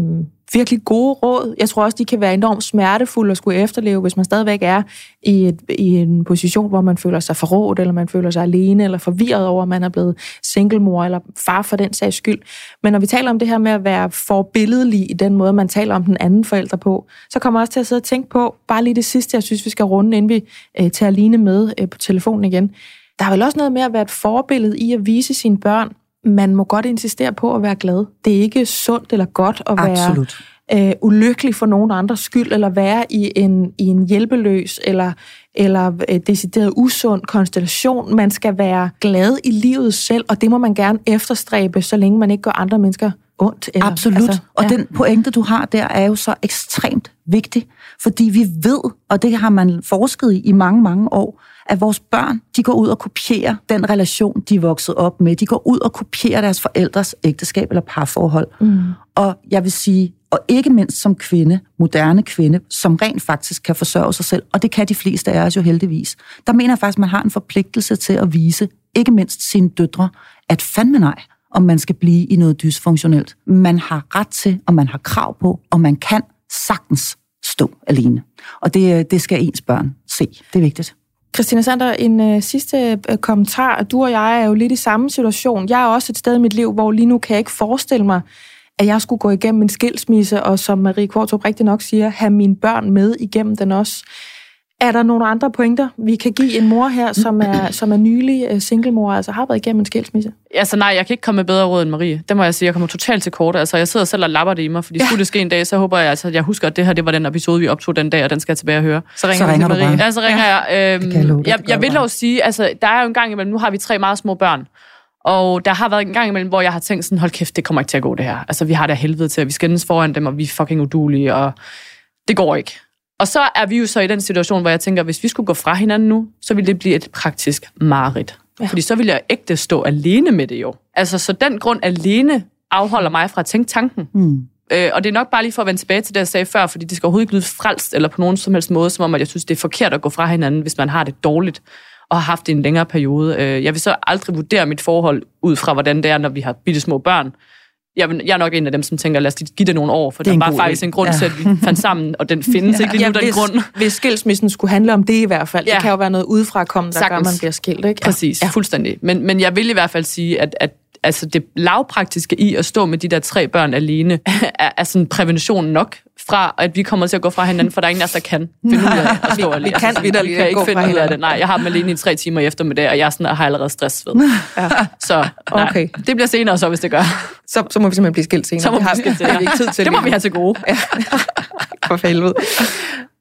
virkelig gode råd. Jeg tror også, de kan være enormt smertefulde at skulle efterleve, hvis man stadigvæk er i, et, i en position, hvor man føler sig forrådt, eller man føler sig alene, eller forvirret over, at man er blevet singlemor, eller far for den sags skyld. Men når vi taler om det her med at være forbilledelig i den måde, man taler om den anden forælder på, så kommer jeg også til at sidde og tænke på, bare lige det sidste, jeg synes, vi skal runde, inden vi øh, tager Line med øh, på telefonen igen. Der er vel også noget med at være et forbillede i at vise sine børn, man må godt insistere på at være glad. Det er ikke sundt eller godt at være Absolut. øh, ulykkelig for nogen andres skyld, eller være i en, i en hjælpeløs eller, eller øh, decideret usund konstellation. Man skal være glad i livet selv, og det må man gerne efterstræbe, så længe man ikke gør andre mennesker ondt. Eller, Absolut. Altså, og ja. den pointe, du har der, er jo så ekstremt vigtig, fordi vi ved, og det har man forsket i i mange, mange år, at vores børn, de går ud og kopierer den relation, de er vokset op med. De går ud og kopierer deres forældres ægteskab eller parforhold. Mm. Og jeg vil sige, og ikke mindst som kvinde, moderne kvinde, som rent faktisk kan forsørge sig selv, og det kan de fleste af os jo heldigvis, der mener jeg faktisk, at man har en forpligtelse til at vise, ikke mindst sine døtre, at fandme nej, om man skal blive i noget dysfunktionelt. Man har ret til, og man har krav på, og man kan sagtens stå alene. Og det, det skal ens børn se. Det er vigtigt. Christina Sander, en øh, sidste øh, kommentar. Du og jeg er jo lidt i samme situation. Jeg er også et sted i mit liv, hvor lige nu kan jeg ikke forestille mig, at jeg skulle gå igennem en skilsmisse, og som Marie Kvartrup rigtig nok siger, have mine børn med igennem den også. Er der nogle andre pointer, vi kan give en mor her, som er, som er nylig uh, singlemor, altså har været igennem en skilsmisse? Altså nej, jeg kan ikke komme med bedre råd end Marie. Det må jeg sige. Jeg kommer totalt til kort. Altså, jeg sidder selv og lapper det i mig, fordi ja. skulle det ske en dag, så håber jeg, altså, at jeg husker, at det her det var den episode, vi optog den dag, og den skal jeg tilbage og høre. Så ringer, så ringer til Marie. Bare. Ja, så ringer ja. jeg. Øhm, jeg, jeg, jeg, jeg vil dog sige, altså, der er jo en gang imellem, nu har vi tre meget små børn, og der har været en gang imellem, hvor jeg har tænkt sådan, hold kæft, det kommer ikke til at gå det her. Altså, vi har det helvede til, at vi skændes foran dem, og vi er fucking udulige, og det går ikke. Og så er vi jo så i den situation, hvor jeg tænker, hvis vi skulle gå fra hinanden nu, så ville det blive et praktisk mareridt. Ja. Fordi så ville jeg ægte stå alene med det jo. Altså, så den grund alene afholder mig fra at tænke tanken. Mm. Øh, og det er nok bare lige for at vende tilbage til det, jeg sagde før, fordi det skal overhovedet ikke lyde frelst eller på nogen som helst måde, som om at jeg synes, det er forkert at gå fra hinanden, hvis man har det dårligt og har haft det en længere periode. Øh, jeg vil så aldrig vurdere mit forhold ud fra, hvordan det er, når vi har bitte små børn jeg, jeg er nok en af dem, som tænker, lad os give det nogle år, for det der var faktisk en grund ja. til, at vi fandt sammen, og den findes ja. ikke lige nu, ja, den hvis, grund. Hvis skilsmissen skulle handle om det i hvert fald, ja. det kan jo være noget udefra komme, der Sagtens. gør, man bliver skilt, ikke? Præcis, ja. fuldstændig. Men, men jeg vil i hvert fald sige, at, at altså det lavpraktiske i at stå med de der tre børn alene, er, er sådan prævention nok fra, at vi kommer til at gå fra hinanden, for der er ingen af os, der kan finde ud af at stå alene. Vi kan, vi, vi kan ikke finde ud af det. Nej, jeg har dem alene i tre timer i eftermiddag, og jeg sådan, har allerede stress ved. Ja. Så nej, okay. det bliver senere så, hvis det gør. Så, så må vi simpelthen blive skilt senere. Så må vi have skilt senere. Det, ikke tid til det må vi have til gode. Ja. For helvede.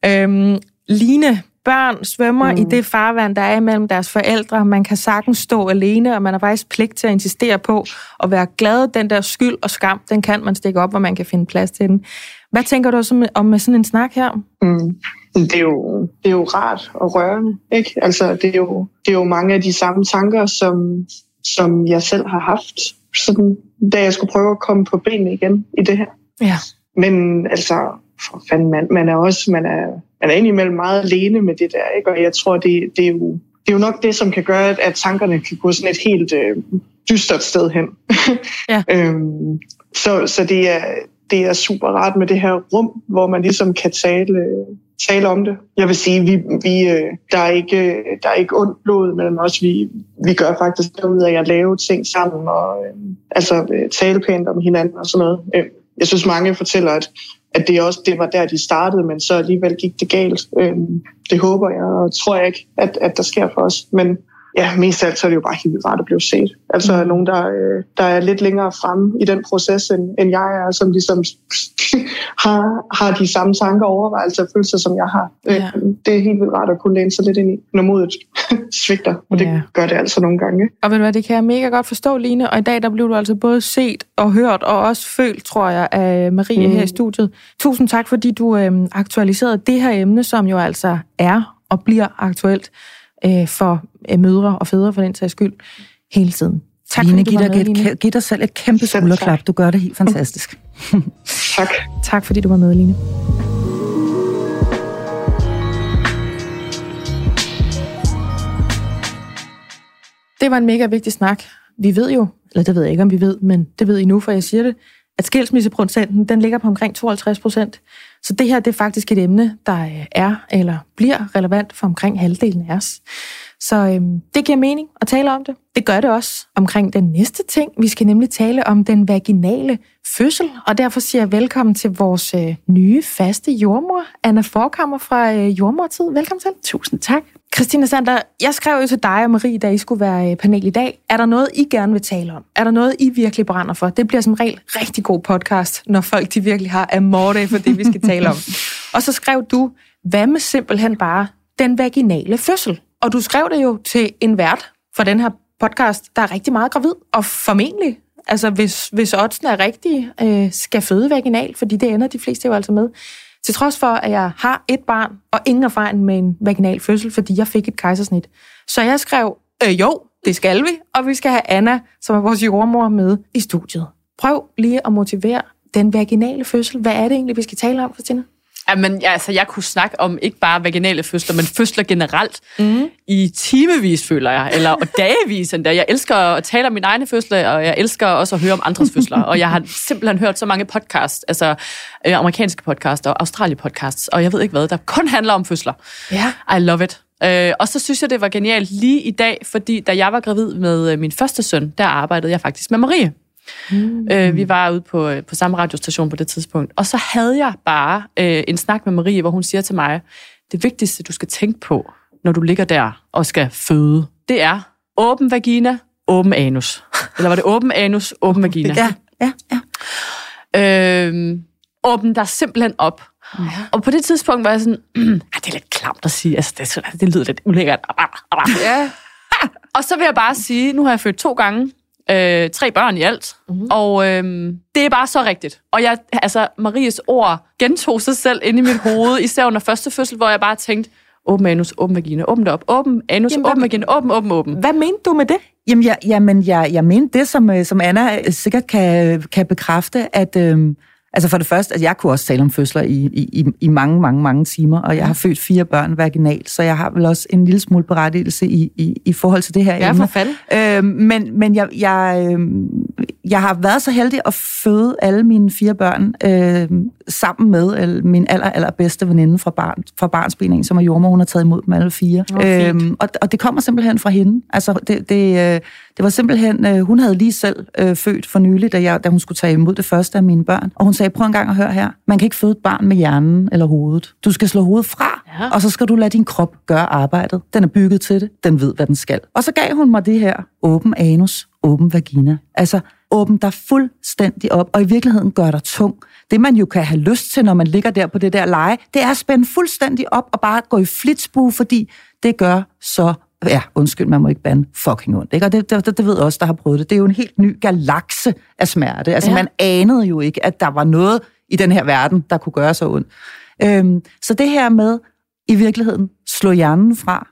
Øhm, Line, børn svømmer mm. i det farvand, der er imellem deres forældre. Man kan sagtens stå alene, og man har faktisk pligt til at insistere på at være glad. Den der skyld og skam, den kan man stikke op, hvor man kan finde plads til den. Hvad tænker du så om med sådan en snak her? Mm. Det, er jo, det er jo rart og rørende. Ikke? Altså, det, er jo, det er jo mange af de samme tanker, som, som jeg selv har haft, sådan, da jeg skulle prøve at komme på benene igen i det her. Ja. Men altså, for fanden, man, man er også man er, man er indimellem meget alene med det der, ikke? og jeg tror, det, det, er jo, det er jo nok det, som kan gøre, at, at tankerne kan gå sådan et helt øh, dystert sted hen. Ja. øhm, så, så det er, det er super rart med det her rum, hvor man ligesom kan tale, tale om det. Jeg vil sige, vi, vi, øh, der, er ikke, der er ikke ondt blod mellem os. Vi, vi gør faktisk ud af at lave ting sammen og øh, altså, øh, tale pænt om hinanden og sådan noget. Jeg synes, mange fortæller, at, at det, også, det var der, de startede, men så alligevel gik det galt. Det håber jeg, og tror jeg ikke, at, at der sker for os. Men ja, mest af alt så er det jo bare helt rart at blive set. Altså mm. nogen, der, øh, der er lidt længere fremme i den proces, end, end jeg er, som ligesom har, har de samme tanker, overvejelser og følelser, som jeg har. Ja. Det er helt vildt rart at kunne læne sig lidt ind i, når modet svigter, og det ja. gør det altså nogle gange. Og ved du hvad, det kan jeg mega godt forstå, Line, og i dag der blev du altså både set og hørt, og også følt, tror jeg, af Marie mm. her i studiet. Tusind tak, fordi du øh, aktualiserede det her emne, som jo altså er og bliver aktuelt øh, for øh, mødre og fædre for den sags skyld hele tiden. Tak Line, fordi du var med, Line. Giv dig selv et kæmpe skulderklap. Du gør det helt fantastisk. tak. Tak fordi du var med, Line. Det var en mega vigtig snak. Vi ved jo, eller det ved jeg ikke, om vi ved, men det ved I nu, for jeg siger det, at skilsmisseprocenten, den ligger på omkring 52 procent. Så det her, det er faktisk et emne, der er eller bliver relevant for omkring halvdelen af os. Så øhm, det giver mening at tale om det. Det gør det også omkring den næste ting. Vi skal nemlig tale om den vaginale fødsel, og derfor siger jeg velkommen til vores øh, nye faste jordmor, Anna Forkammer fra øh, Jordmortid. Velkommen til. Tusind tak. Christina Sander, jeg skrev jo til dig og Marie, da I skulle være øh, panel i dag. Er der noget, I gerne vil tale om? Er der noget, I virkelig brænder for? Det bliver som regel rigtig god podcast, når folk de virkelig har amorte for det, vi skal tale om. Og så skrev du, hvad med simpelthen bare den vaginale fødsel? Og du skrev det jo til en vært for den her podcast, der er rigtig meget gravid, og formentlig, altså hvis, hvis oddsene er rigtige, øh, skal føde vaginal, fordi det ender de fleste jo altså med. Til trods for, at jeg har et barn og ingen erfaring med en vaginal fødsel, fordi jeg fik et kejsersnit. Så jeg skrev, øh, jo, det skal vi, og vi skal have Anna, som er vores jordmor, med i studiet. Prøv lige at motivere den vaginale fødsel. Hvad er det egentlig, vi skal tale om, Christina? Jamen, ja, altså, jeg kunne snakke om ikke bare vaginale fødsler, men fødsler generelt mm. i timevis, føler jeg, eller og dagevis endda. Jeg elsker at tale om min egne fødsler, og jeg elsker også at høre om andres fødsler. Og jeg har simpelthen hørt så mange podcasts, altså øh, amerikanske podcasts og australiske podcasts, og jeg ved ikke hvad, der kun handler om fødsler. Ja. I love it. Øh, og så synes jeg, det var genialt lige i dag, fordi da jeg var gravid med øh, min første søn, der arbejdede jeg faktisk med Marie. Mm. Øh, vi var ude på, øh, på samme radiostation på det tidspunkt. Og så havde jeg bare øh, en snak med Marie, hvor hun siger til mig, det vigtigste, du skal tænke på, når du ligger der og skal føde, det er åben vagina, åben anus. Eller var det åben anus, åben vagina? Ja, ja, ja. Øh, åben dig simpelthen op. Ja. Og på det tidspunkt var jeg sådan, ah, det er lidt klamt at sige, altså det, det lyder lidt ulækkert. Ja. Og så vil jeg bare sige, nu har jeg født to gange, øh, tre børn i alt, mm-hmm. og øh, det er bare så rigtigt. Og jeg, altså, Maries ord gentog sig selv ind i mit hoved, især under første fødsel, hvor jeg bare tænkte, åben anus, åben vagina, åben det op, åben anus, Jamen, åben hvad- vagina, åben, åben, åben. Hvad mente du med det? Jamen, jeg, jamen jeg, jeg mente det, som, øh, som Anna øh, sikkert kan, kan bekræfte, at øhm, altså for det første, at jeg kunne også tale om fødsler i, i, i- mange, mange, mange timer, og jeg har født fire børn vaginalt, så jeg har vel også en lille smule berettigelse i, i, i forhold til det her Ja, emne. for fanden. Øhm, men men jeg, jeg, øhm, jeg har været så heldig at føde alle mine fire børn øhm, sammen med øh, min aller, allerbedste veninde fra, barn, fra barnsbening, som er jordmor. Hun har taget imod dem alle fire. Øhm, og, og det kommer simpelthen fra hende. Altså, det, det, øh, det var simpelthen... Øh, hun havde lige selv øh, født for nylig, da, jeg, da hun skulle tage imod det første af mine børn. Og hun sagde, prøv en gang at høre her. Man kan ikke føde et barn med hjernen eller hovedet. Du skal slå hovedet fra, Ja. og så skal du lade din krop gøre arbejdet. Den er bygget til det. Den ved, hvad den skal. Og så gav hun mig det her åben anus, åben vagina. Altså, åbn dig fuldstændig op, og i virkeligheden gør dig tung. Det, man jo kan have lyst til, når man ligger der på det der leje, det er at spænde fuldstændig op og bare gå i flitsbue, fordi det gør så ja, undskyld, man må ikke bande fucking ondt. Ikke? Og det, det, det ved også, der har prøvet det. Det er jo en helt ny galakse af smerte. Altså, Ja. ja. man anede jo ikke, at der var noget i den her verden, der kunne gøre så ondt. Øhm, så det her med i virkeligheden slå hjernen fra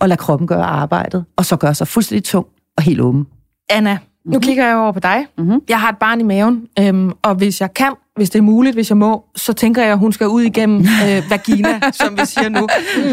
og lade kroppen gøre arbejdet, og så gøre sig fuldstændig tung og helt åben. Anna, nu kigger jeg over på dig. Mhm. Jeg har et barn i maven, øhm, og hvis jeg kan, hvis det er muligt, hvis jeg må, så tænker jeg, at hun skal ud igennem øh, vagina, som vi siger nu,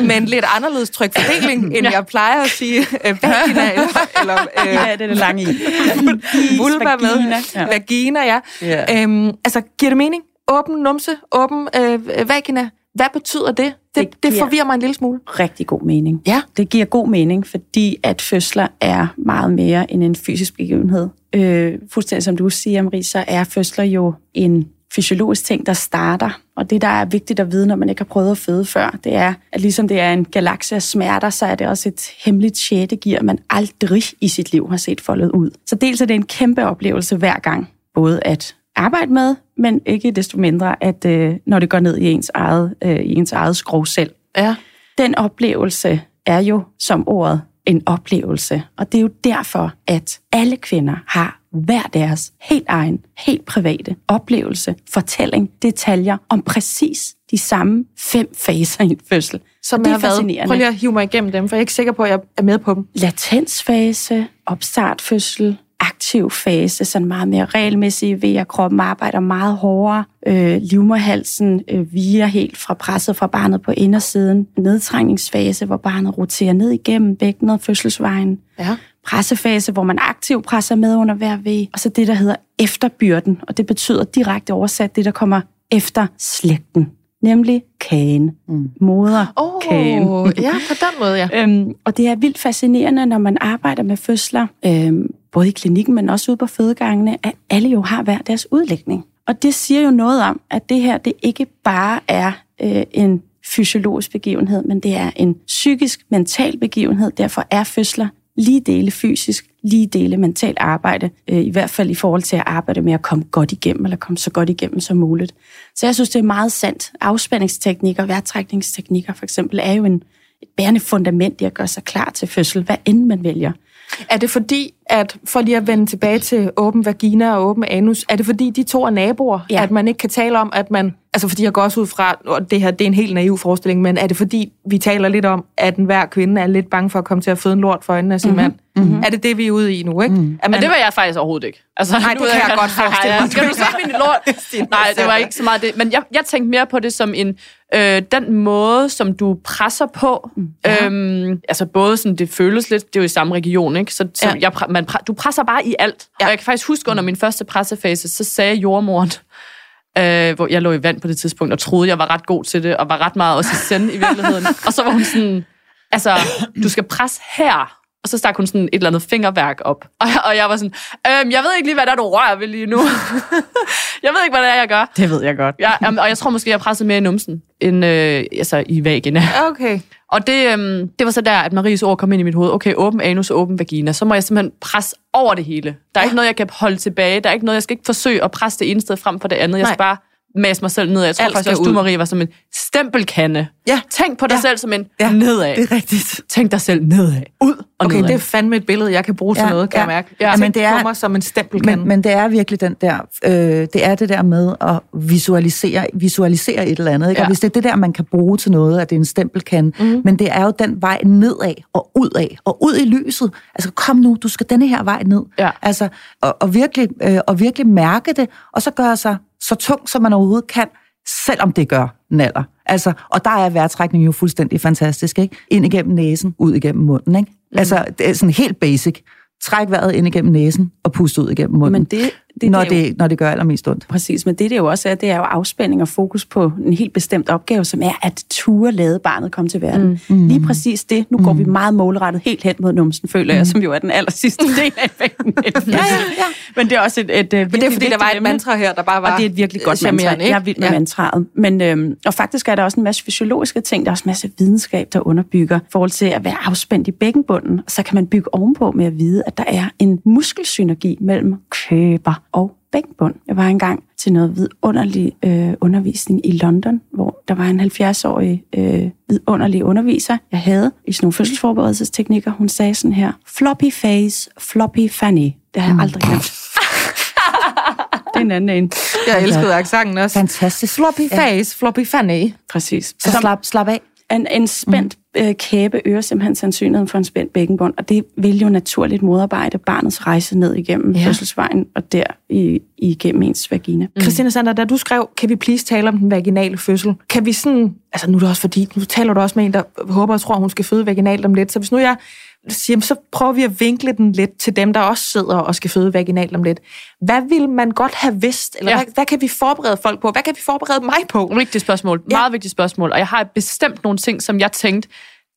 med en lidt anderledes trykfordeling, end jeg plejer at sige øh, vagina eller, eller øh, Ja, det er det lange i. vulva med. vagina. Ja. Vagina, ja. Ja. Øhm, altså, giver det mening? Åben numse, åben øh, vagina. Hvad betyder det? Det, Det det forvirrer mig en lille smule. Rigtig god mening. Ja. Det giver god mening, fordi at fødsler er meget mere end en fysisk begivenhed. Øh, fuldstændig som du siger, Marie, så er fødsler jo en fysiologisk ting, der starter. Og det, der er vigtigt at vide, når man ikke har prøvet at føde før, det er, at ligesom det er en galakse af smerter, så er det også et hemmeligt sjette gear, man aldrig i sit liv har set foldet ud. Så dels er det en kæmpe oplevelse hver gang, både at arbejde med, men ikke desto mindre, at øh, når det går ned i ens eget, øh, i ens eget skrov selv. Ja. Den oplevelse er jo som ordet en oplevelse, og det er jo derfor, at alle kvinder har hver deres helt egen, helt private oplevelse, fortælling, detaljer om præcis de samme fem faser i en fødsel. Som det er er fascinerende. Prøv lige at hive mig igennem dem, for jeg er ikke sikker på, at jeg er med på dem. Latensfase, opstartfødsel, aktiv fase, sådan meget mere regelmæssig ved, at kroppen arbejder meget hårdere. Øh, livmorhalsen øh, viger helt fra presset fra barnet på indersiden. Nedtrængningsfase, hvor barnet roterer ned igennem bækkenet og fødselsvejen. Ja. Pressefase, hvor man aktivt presser med under hver V. Og så det, der hedder efterbyrden, og det betyder direkte oversat det, der kommer efter slægten. Nemlig kagen. Mm. Moderkagen. Åh, ja, på den måde, ja. Øhm, og det er vildt fascinerende, når man arbejder med fødsler, øhm, både i klinikken, men også ude på fødegangene, at alle jo har hver deres udlægning. Og det siger jo noget om, at det her, det ikke bare er øh, en fysiologisk begivenhed, men det er en psykisk, mental begivenhed. Derfor er fødsler lige dele fysisk, lige dele mentalt arbejde, øh, i hvert fald i forhold til at arbejde med at komme godt igennem, eller komme så godt igennem som muligt. Så jeg synes, det er meget sandt. Afspændingsteknikker, vejrtrækningsteknikker for eksempel, er jo en, et bærende fundament i at gøre sig klar til fødsel, hvad end man vælger. Er det fordi, at for lige at vende tilbage til åben vagina og åben anus, er det fordi, de to er naboer, Ja. at man ikke kan tale om, at man... Altså fordi jeg går også ud fra, og det her det er en helt naiv forestilling, men er det fordi, vi taler lidt om, at enhver kvinde er lidt bange for at komme til at føde en lort for øjnene af sin mm-hmm. mand? Mm-hmm. Er det det, vi er ude i nu, ikke? Mm. At Men det var jeg faktisk overhovedet ikke. Altså, Nej, det kan jeg ikke, godt forestille mig. Skal du se min lort? Nej, det var ikke så meget det. Men jeg, jeg tænkte mere på det som en øh, den måde, som du presser på. Ja. Øhm, altså både sådan, det føles lidt, det er jo i samme region, ikke? Så, så Ja. jeg, man, du presser bare i alt. Ja. Og jeg kan faktisk huske, under min første pressefase, så sagde jordmoren, øh, hvor jeg lå i vand på det tidspunkt, og troede, jeg var ret god til det, og var ret meget også i send i virkeligheden. og så var hun sådan, altså, du skal presse her. Og så stak hun sådan et eller andet fingerværk op. Og, og jeg var sådan, øhm, jeg ved ikke lige, hvad der er, du rører ved lige nu. jeg ved ikke, hvad det er, jeg gør. Det ved jeg godt. Ja, jamen, og jeg tror måske, jeg pressede mere i numsen, end øh, altså, i vagina. Okay. Og det, øhm, det var så der, at Maries ord kom ind i mit hoved. Okay, åben anus åben vagina. Så må jeg simpelthen presse over det hele. Der er ikke noget, jeg kan holde tilbage. Der er ikke noget, jeg skal ikke forsøge at presse det ene sted frem for det andet. Jeg Nej. skal bare mase mig selv nedad. Jeg tror Alt faktisk også, du, ud. Marie, var som en stempelkande. Ja. Tænk på dig Ja. selv som en Ja, nedad. Det er rigtigt. Tænk dig selv nedad. Ud og Okay, nedad. det er fandme et billede, jeg kan bruge til Ja, noget, kan ja. jeg mærke. Ja, Jeg men men det er- på mig som en stempelkande. Men, men det er virkelig den der, øh, det er det der med at visualisere, visualisere et eller andet. Ikke? Ja. Ja. Og hvis det er det der, man kan bruge til noget, at det er en stempelkande, mm. men det er jo den vej nedad og udad og ud i lyset. Altså kom nu, du skal denne her vej ned. Ja. Altså, og, og, virkelig, øh, og virkelig mærke det, og så gøre sig så tung, som man overhovedet kan, selvom det gør naller. Altså, og der er vejrtrækning jo fuldstændig fantastisk, ikke? Ind igennem næsen, ud igennem munden, ikke? Mm. Altså, det er sådan helt basic. Træk vejret ind igennem næsen og pust ud igennem munden, Men det, det, når, det, er jo, det, når det gør allermest ondt. Præcis, men det det jo også er, det er jo afspænding og fokus på en helt bestemt opgave, som er at ture lade barnet komme til verden. Mm. Lige præcis det. Nu går vi meget målrettet helt hen mod numsen, føler jeg, som jo er den aller sidste del af effekten. ja, ja, ja. Men det er også et, et, et Men det er fordi, der var et mantra her, der bare var og det er et virkelig godt charmerende, mantra. ikke? Jeg er vild med Ja. mantraet. Men, øhm, og faktisk er der også en masse fysiologiske ting. Der er også en masse videnskab, der underbygger i forhold til at være afspændt i bækkenbunden. Så kan man bygge ovenpå med at vide, at der er en muskelsynergi mellem køber og bækkenbund. Jeg var engang til noget vidunderlig øh, undervisning i London, hvor der var en 70-årig øh, vidunderlig underviser, jeg havde i sådan nogle fødselsforberedelsesteknikker. Hun sagde sådan her, floppy face, floppy fanny. Det har jeg aldrig glemt. det er en anden en. Jeg elskede accenten også. Fantastisk. Floppy face, floppy fanny. Præcis. Så slap, slap af. En, en spændt øh, kæbe øger simpelthen sandsynligheden for en spændt bækkenbund, og det vil jo naturligt modarbejde barnets rejse ned igennem Ja. ja. fødselsvejen og der i, igennem ens vagina. Mm. Christina Sander, da du skrev, kan vi please tale om den vaginale fødsel? Kan vi sådan, altså nu er det også fordi, nu taler du også med en, der håber og tror, hun skal føde vaginalt om lidt, så hvis nu jeg siger, så prøver vi at vinkle den lidt til dem, der også sidder og skal føde vaginalt om lidt. Hvad vil man godt have vidst, eller ja. Hvad, hvad kan vi forberede folk på? Hvad kan vi forberede mig på? Vigtigt spørgsmål. Ja. Meget vigtigt spørgsmål. Og jeg har bestemt nogle ting, som jeg tænkte,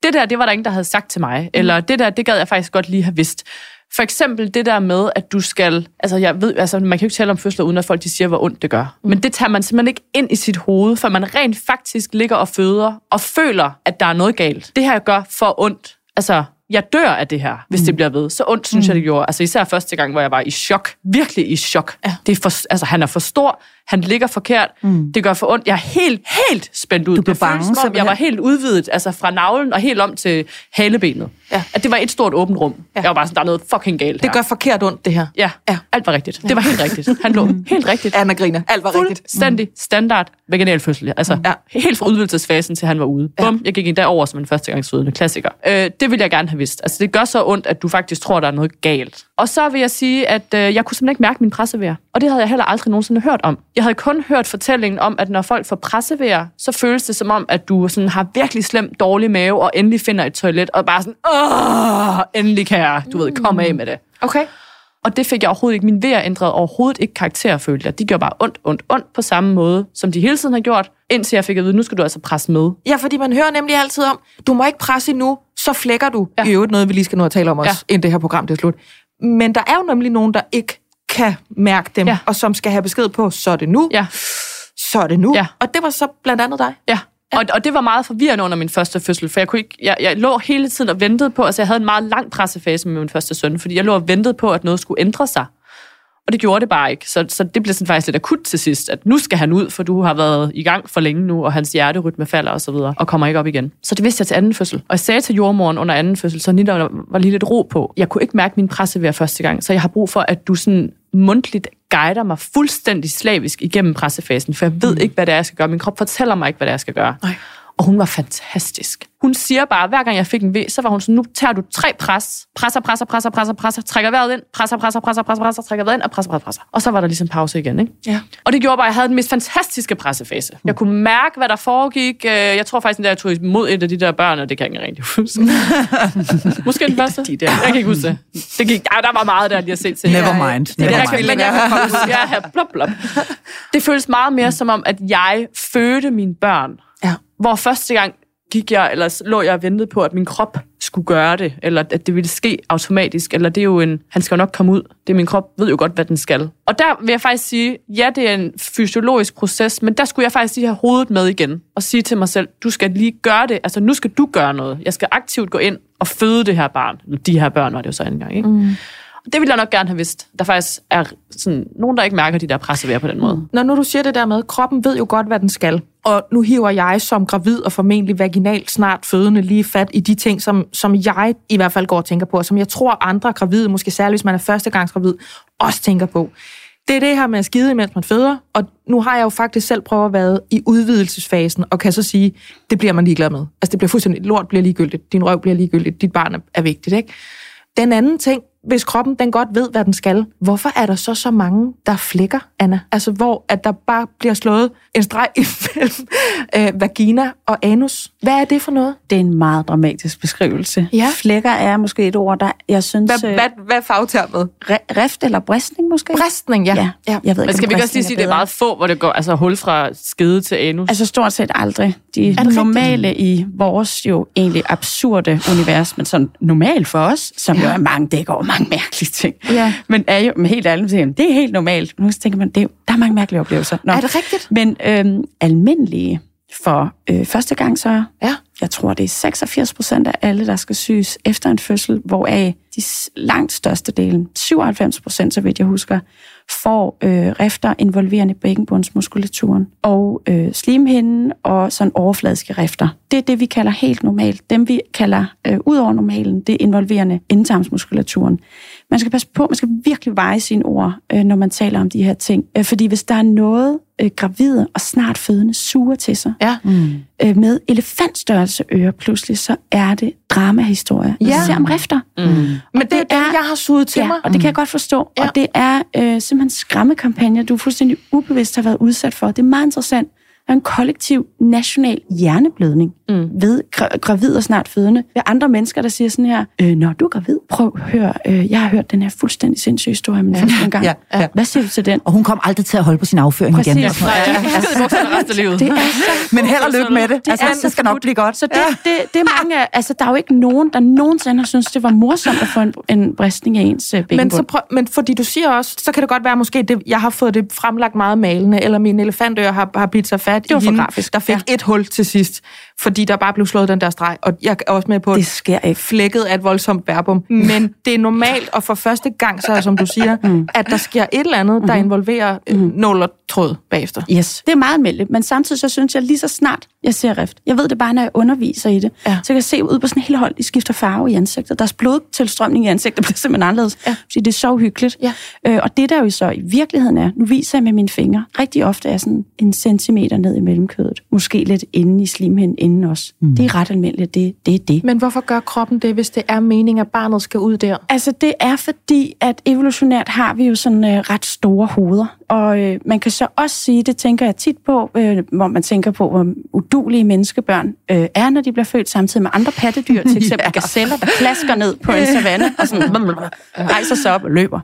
det der, det var der ingen, der havde sagt til mig. Mm. Eller det der, det gad jeg faktisk godt lige have vidst. For eksempel det der med, at du skal... Altså, jeg ved, altså, man kan jo ikke tale om fødsler, uden at folk de siger, hvor ondt det gør. Mm. Men det tager man simpelthen ikke ind i sit hoved, for man rent faktisk ligger og føder, og føler, at der er noget galt. Det her gør for ondt. Altså, jeg dør af det her, hvis mm. det bliver ved. Så ondt, synes mm. jeg, det gjorde. Altså, især første gang, hvor jeg var i chok. Virkelig i chok. Ja. Det er for, altså, han er for stor. Han ligger forkert. Mm. Det gør for ondt. Jeg er helt, helt spændt ud. Du blev det føles, bange, som om, jeg var helt udvidet, altså fra navlen og helt om til halebenet. Ja. At det var et stort åbent rum. Ja. Jeg var bare sådan, der er noget fucking galt Det her. gør forkert ondt, det her. Ja, Ja. ja, alt var rigtigt. Det var helt rigtigt. Han lå helt rigtigt. Anna griner. Alt var rigtigt. Fuldstændig standard vaginal fødsel. Altså, Ja. ja. helt fra udvidelsesfasen til han var ude. Bum, jeg gik endda over som en førstegangsfødende klassiker. Øh, det vil jeg gerne have vidst. Altså, det gør så ondt, at du faktisk tror, der er noget galt. Og så vil jeg sige, at øh, jeg kunne simpelthen ikke mærke min pressevejr. Og det havde jeg heller aldrig nogensinde hørt om. Jeg havde kun hørt fortællingen om, at når folk får pressevejr, så føles det som om, at du sådan har virkelig slemt dårlig mave, og endelig finder et toilet, og bare sådan, åh, endelig kan jeg, du ved, komme af med det. Okay. Og det fik jeg overhovedet ikke. Min vejr ændrede overhovedet ikke karakter, følte jeg. De gjorde bare ondt, ondt, ondt på samme måde, som de hele tiden har gjort, indtil jeg fik at vide, nu skal du altså presse med. Ja, fordi man hører nemlig altid om, du må ikke presse endnu, så flækker du. Ja. I øvrigt noget, vi lige skal nå at tale om også. Ja. inden det her program det er slut. Men der er jo nemlig nogen, der ikke kan mærke dem, ja. Ja. og som skal have besked på, så er det nu, Ja, så er det nu. Ja. Og det var så blandt andet dig. ja. Og, og det var meget forvirrende under min første fødsel, for jeg, kunne ikke, jeg, jeg lå hele tiden og ventede på, altså jeg havde en meget lang pressefase med min første søn, fordi jeg lå og ventede på, at noget skulle ændre sig. Og det gjorde det bare ikke. Så, så det blev sådan faktisk lidt akut til sidst, at nu skal han ud, for du har været i gang for længe nu, og hans hjerterytme falder og så videre, og kommer ikke op igen. Så det vidste jeg til anden fødsel. Og jeg sagde til jordmoren under anden fødsel, så Nina var lige lidt ro på. Jeg kunne ikke mærke min presse ved første gang, så jeg har brug for, at du sådan mundtligt guider mig fuldstændig slavisk igennem pressefasen, for jeg ved mm. ikke, hvad det er, jeg skal gøre. Min krop fortæller mig ikke, hvad det er, jeg skal gøre. Nej. Og hun var fantastisk. Hun siger bare, hver gang jeg fik en V, så var hun sådan, nu tager du tre pres. Presser, presser, presser, presser, presser, trækker vejret ind, presser, presser, presser, presser, presser, trækker vejret ind og presser, presser, presser. Og så var der ligesom pause igen, ikke? Ja. Og det gjorde bare, at jeg havde den mest fantastiske pressefase. Jeg kunne mærke, hvad der foregik. Øh, Jeg tror faktisk, at jeg tog imod et af de der børn, og det kan jeg ikke rigtig huske. Måske den første. De der. Jeg kan ikke huske det. det gik, ja, der var meget der, lige at se til. Never mind. Det, Never jeg kan, mind. men jeg kan komme ud. Ja, blop, blop. Det føles meget mere som om, at jeg fødte mine børn. Hvor første gang gik jeg, eller lå jeg og ventede på, at min krop skulle gøre det, eller at det ville ske automatisk, eller det er jo en, han skal jo nok komme ud. Det er min krop, ved jo godt, hvad den skal. Og der vil jeg faktisk sige, ja, det er en fysiologisk proces, men der skulle jeg faktisk lige have hovedet med igen, og sige til mig selv, du skal lige gøre det, altså nu skal du gøre noget. Jeg skal aktivt gå ind og føde det her barn. De her børn var det jo så gang, ikke? Mm. Og det ville jeg nok gerne have vidst. Der faktisk er sådan, nogen, der ikke mærker de der presser ved på den måde. Når nu du siger det der med, kroppen ved jo godt, hvad den skal. Og nu hiver jeg som gravid og formentlig vaginalt snart fødende lige fat i de ting, som, som jeg i hvert fald går og tænker på, og som jeg tror andre gravide, måske særligt hvis man er førstegangsgravid, også tænker på. Det er det her med at skide, mens man føder, og nu har jeg jo faktisk selv prøvet at være i udvidelsesfasen, og kan så sige, det bliver man ligeglad med. Altså det bliver fuldstændig, lort bliver ligegyldigt, din røv bliver ligegyldigt, dit barn er vigtigt, ikke? Den anden ting, hvis kroppen den godt ved, hvad den skal, hvorfor er der så så mange, der flækker, Anna? Altså, hvor at der bare bliver slået en streg imellem øh, vagina og anus. Hvad er det for noget? Det er en meget dramatisk beskrivelse. Ja. Flækker er måske et ord, der jeg synes... Hvad, øh, hvad, hvad er fagtermet? re- rift eller bristning måske? Bristning, ja. Ja. ja. Jeg ved Men ikke, skal vi ikke også lige sige, at det er meget få, hvor det går altså hul fra skede til anus? Altså stort set aldrig. De rigtigt? normale i vores jo egentlig absurde univers, men sådan normalt for os, som ja. jo er mange dækker over mange mærkelige ting. Ja. Men er jo helt ærligt, det er helt normalt. Nu tænker man, det er, der er mange mærkelige oplevelser. Nå. Er det rigtigt? Men øhm, almindelige for øh, første gang så, Ja. jeg tror det er 86 procent af alle, der skal syes efter en fødsel, hvoraf de langt største delen, 97 procent, så vidt jeg husker, får øh, rifter involverende bækkenbundsmuskulaturen og øh, slimhinden og sådan overfladiske rifter. Det er det, vi kalder helt normalt. Dem, vi kalder øh, ud over normalen, det er involverende endetarmsmuskulaturen. Man skal passe på, man skal virkelig veje sine ord, øh, når man taler om de her ting. Øh, fordi hvis der er noget, øh, gravide og snart fødende suger til sig, Ja. øh, med elefantstørrelse ører pludselig, så er det dramahistorie. Vi Ja. ser om rifter. Mm. Men det, er det, jeg har suget til ja, mig. og det kan jeg godt forstå. Ja. Og det er øh, simpelthen skræmmekampagner, du fuldstændig ubevidst har været udsat for. Det er meget interessant. Er en kollektiv national hjerneblødning mm. ved gra- gravid og snart fødende. Ved andre mennesker, der siger sådan her, øh, når du er gravid, prøv at høre, øh, jeg har hørt den her fuldstændig sindssyge historie om ja. en gang. Ja, ja. Hvad siger du til den? Og hun kom aldrig til at holde på sin afføring Præcis. igen. resten af livet. Det er så Men held og lykke med det. Det Altså, er det så skal nok blive godt. Så det, det, det er mange altså der er jo ikke nogen, der nogensinde har syntes, det var morsomt at få en, en bristning af ens øh, Men, bækkenbund. så prøv, men fordi du siger også, så kan det godt være måske, det, jeg har fået det fremlagt meget malende, eller min elefantør har, har bidt sig fat Det var i for hende, grafisk. der fik ja. et hul til sidst, fordi der bare blev slået den der streg. Og jeg er også med på, Det sker ikke. flækket er et voldsomt verbum. Men det er normalt, og for første gang, så som du siger, Mm. at der sker et eller andet, der involverer mm. nål og tråd bagefter. Yes. Det er meget almindeligt, men samtidig så synes jeg lige så snart, jeg ser rift. Jeg ved det bare, når jeg underviser i det. Ja. Så kan jeg se ud på sådan hele hold, de skifter farve i ansigtet. Deres blodtilstrømning i ansigtet bliver simpelthen anderledes. Ja. Fordi det er så uhyggeligt. Ja. Øh, og det der jo så i virkeligheden er, nu viser jeg med mine fingre, rigtig ofte er sådan en centimeter ned i mellemkødet. Måske lidt inde i slimhinden inden også. Mm. Det er ret almindeligt, det, det er det. Men hvorfor gør kroppen det, hvis det er meningen, at barnet skal ud der? Altså, det er fordi, at evolutionært har vi jo sådan øh, ret store hoveder. Og øh, man kan så også sige, det tænker jeg tit på, øh, hvor man tænker på, hvor udulige menneskebørn øh, er, når de bliver født samtidig med andre pattedyr, til eksempel yeah. gazeller, der plasker ned på en savanne og sådan rejser sig op og løber.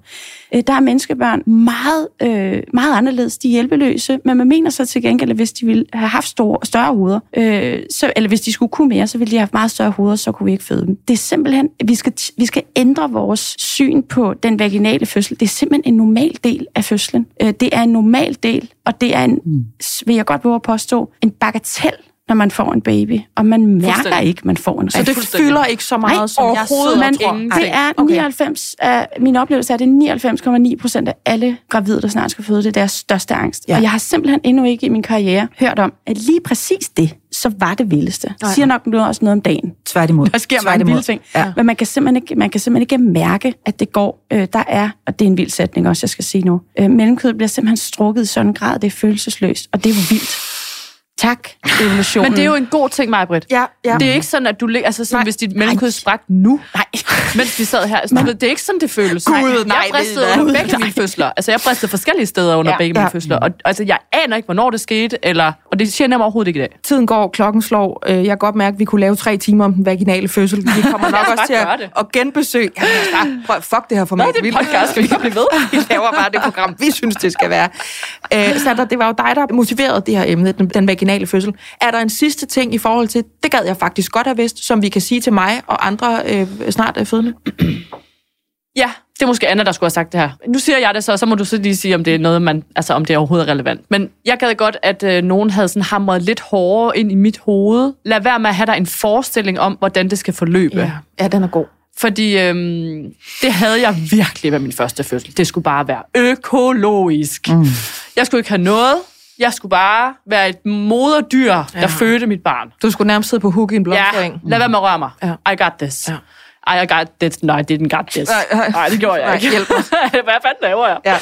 Øh, der er menneskebørn meget, øh, meget anderledes. De er hjælpeløse, men man mener så til gengæld, at hvis de ville have haft store, større hoveder, øh, så, eller hvis de skulle kunne mere, så ville de have haft meget større hoveder, så kunne vi ikke føde dem. Det er simpelthen, vi skal, vi skal ændre vores syn på den vaginale fødsel. Det er simpelthen en normal del af fødslen. Øh, det er en normal del, og det er en, vil jeg godt våge at påstå, en bagatel når man får en baby, og man mærker ikke, man får en Så det fylder ikke så meget, Nej, som jeg sidder og tror. det er Okay. 99 af, min oplevelse er, at det er 99,9 procent af alle gravide, der snart skal føde, det er deres største angst. Ja. Og jeg har simpelthen endnu ikke i min karriere hørt om, at lige præcis det, så var det vildeste. Nej. Siger nok noget også noget om dagen. Tværtimod. Der sker mange Tværtimod. vilde ting. Ja. Men man kan, simpelthen ikke, man kan simpelthen ikke mærke, at det går. Øh, der er, og det er en vild sætning også, jeg skal sige nu, øh, mellemkødet bliver simpelthen strukket i sådan en grad, det er følelsesløst, og det er vildt. Tak, evolutionen. Men det er jo en god ting, mig, Britt. Ja, ja. Det er ikke sådan, at du ligger... Altså, sådan, Nej. hvis dit mellemkød sprak nu, Nej. mens vi sad her. Altså, du ved, det er ikke sådan, det føles. Gud, nej, jeg det bristede er- under begge mine fødsler. Altså, jeg bristede forskellige steder under Ja. begge mine Ja. fødsler. Og altså, jeg aner ikke, hvornår det skete, eller, og det siger jeg overhovedet ikke i dag. Tiden går, klokken slår. Øh, Jeg kan godt mærke, at vi kunne lave tre timer om den vaginale fødsel. Vi kommer nok også til gøre at, det. at genbesøge. Jamen, prøv, fuck det her format. Det er Vi- en podcast, skal vi ikke blive ved? vi laver bare det program, vi synes, det skal være. Øh, Sandra, det var jo dig, der motiverede det her emne, den, den vaginale vaginale fødsel. Er der en sidste ting i forhold til, det gad jeg faktisk godt have vidst, som vi kan sige til mig og andre øh, snart øh, fødende? Ja, det er måske Anna, der skulle have sagt det her. Nu siger jeg det så, så må du så lige sige, om det er noget, man, altså om det er overhovedet relevant. Men jeg gad godt, at øh, nogen havde sådan hamret lidt hårdere ind i mit hoved. Lad være med at have dig en forestilling om, hvordan det skal forløbe. Ja, ja den er god. Fordi øhm, det havde jeg virkelig ved min første fødsel. Det skulle bare være økologisk. Mm. Jeg skulle ikke have noget. Jeg skulle bare være et moderdyr, der Ja. fødte mit barn. Du skulle nærmest sidde på hook i en Ja, blomstring. lad være med at røre mig. Ja. I got this. Ja. I got this. No, I didn't got this. Nej, nej. Nej, det gjorde jeg Nej, ikke. hjælp Hvad fanden laver jeg? Ja.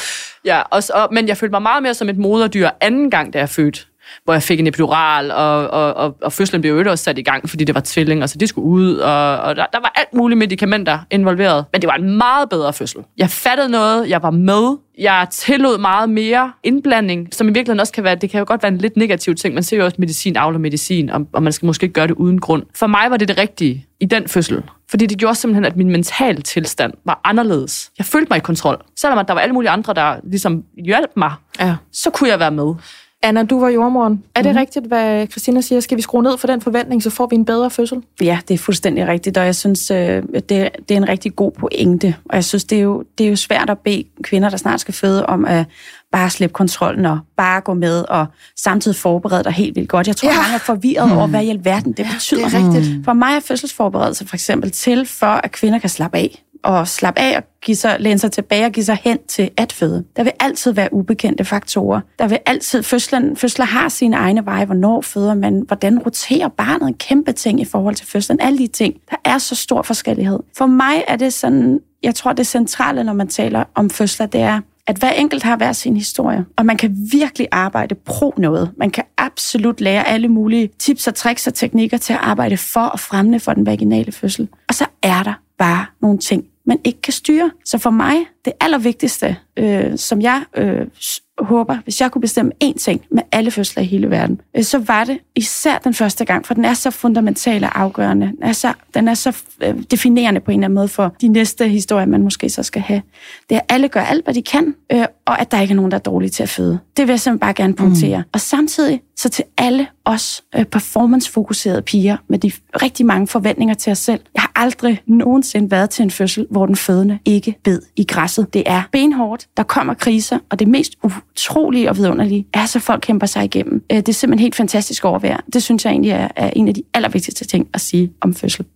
Ja, og, så- og, men jeg følte mig meget mere som et moderdyr anden gang, da jeg fødte hvor jeg fik en epidural, og, og, og, og fødslen blev jo også sat i gang, fordi det var tvillinger, så det skulle ud, og, og der, der var alt muligt medicamenter involveret. Men det var en meget bedre fødsel. Jeg fattede noget, jeg var med, jeg tillod meget mere indblanding, som i virkeligheden også kan være, det kan jo godt være en lidt negativ ting. Man ser jo også, medicin avler medicin, og, og man skal måske ikke gøre det uden grund. For mig var det det rigtige i den fødsel. Fordi det gjorde simpelthen, at min mentale tilstand var anderledes. Jeg følte mig i kontrol. Selvom at der var alle mulige andre, der ligesom hjalp mig, ja. så kunne jeg være med. Anna, du var jordmoren. Er det Mhm. rigtigt, hvad Christina siger? Skal vi skrue ned for den forventning, så får vi en bedre fødsel? Ja, det er fuldstændig rigtigt, og jeg synes, øh, det, det er en rigtig god pointe. Og jeg synes, det er, jo, det er jo svært at bede kvinder, der snart skal føde, om at bare slippe kontrollen og bare gå med og samtidig forberede dig helt vildt godt. Jeg tror, Ja. ja. mange er forvirret over, hvad i alverden det betyder. det er rigtigt. For mig er fødselsforberedelse for eksempel til, for at kvinder kan slappe af og slappe af og give sig, læne sig tilbage og give sig hen til at føde. Der vil altid være ubekendte faktorer. Der vil altid, fødslen, fødsler har sine egne veje, hvornår føder man, hvordan roterer barnet, en kæmpe ting i forhold til fødslen, alle de ting. Der er så stor forskellighed. For mig er det sådan, jeg tror det centrale, når man taler om fødsler, det er, at hver enkelt har hver sin historie, og man kan virkelig arbejde pro noget. Man kan absolut lære alle mulige tips og tricks og teknikker til at arbejde for og fremme for den vaginale fødsel. Og så er der bare nogle ting, man ikke kan styre. Så for mig, det allervigtigste, øh, som jeg øh, håber, hvis jeg kunne bestemme én ting med alle fødsler i hele verden, øh, så var det især den første gang, for den er så fundamental og afgørende. Den er så, den er så øh, definerende på en eller anden måde for de næste historier, man måske så skal have. Det er, at alle gør alt, hvad de kan, øh, og at der ikke er nogen, der er dårlige til at føde. Det vil jeg simpelthen bare gerne punktere. Mm. Og samtidig så til alle os øh, performance-fokuserede piger med de rigtig mange forventninger til os selv. Jeg har aldrig nogensinde været til en fødsel, hvor den fødende ikke bed i presset. Det er benhårdt, der kommer kriser, og det mest utrolige og vidunderlige er, så folk kæmper sig igennem. Øh, det er simpelthen helt fantastisk overvær. Det synes jeg egentlig er, er en af de allervigtigste ting at sige om fødsel.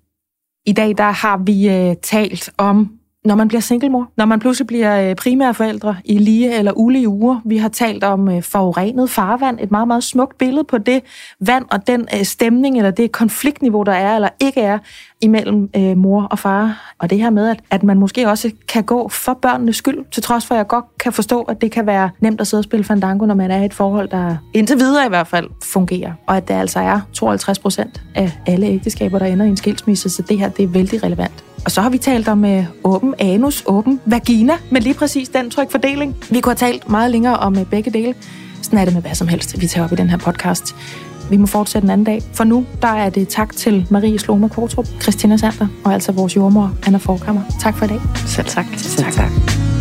I dag der har vi øh, talt om, når man bliver singlemor, når man pludselig bliver øh, primære forældre i lige eller ulige uger. Vi har talt om øh, forurenet farvand, et meget, meget smukt billede på det vand og den øh, stemning eller det konfliktniveau, der er eller ikke er imellem mor og far. Og det her med, at, at man måske også kan gå for børnenes skyld, til trods for, at jeg godt kan forstå, at det kan være nemt at sidde og spille fandango, når man er i et forhold, der indtil videre i hvert fald fungerer. Og at det altså er 52 procent af alle ægteskaber, der ender i en skilsmisse, så det her det er vældig relevant. Og så har vi talt om øh, åben anus, åben vagina, med lige præcis den trykfordeling. Vi kunne have talt meget længere om øh, begge dele. Sådan er det med hvad som helst, vi tager op i den her podcast. Vi må fortsætte en anden dag. For nu, der er det tak til Marie Sloma Kortrup, Christina Sander og altså vores jordmor, Anna Forkammer. Tak for i dag. Selv tak. tak. tak.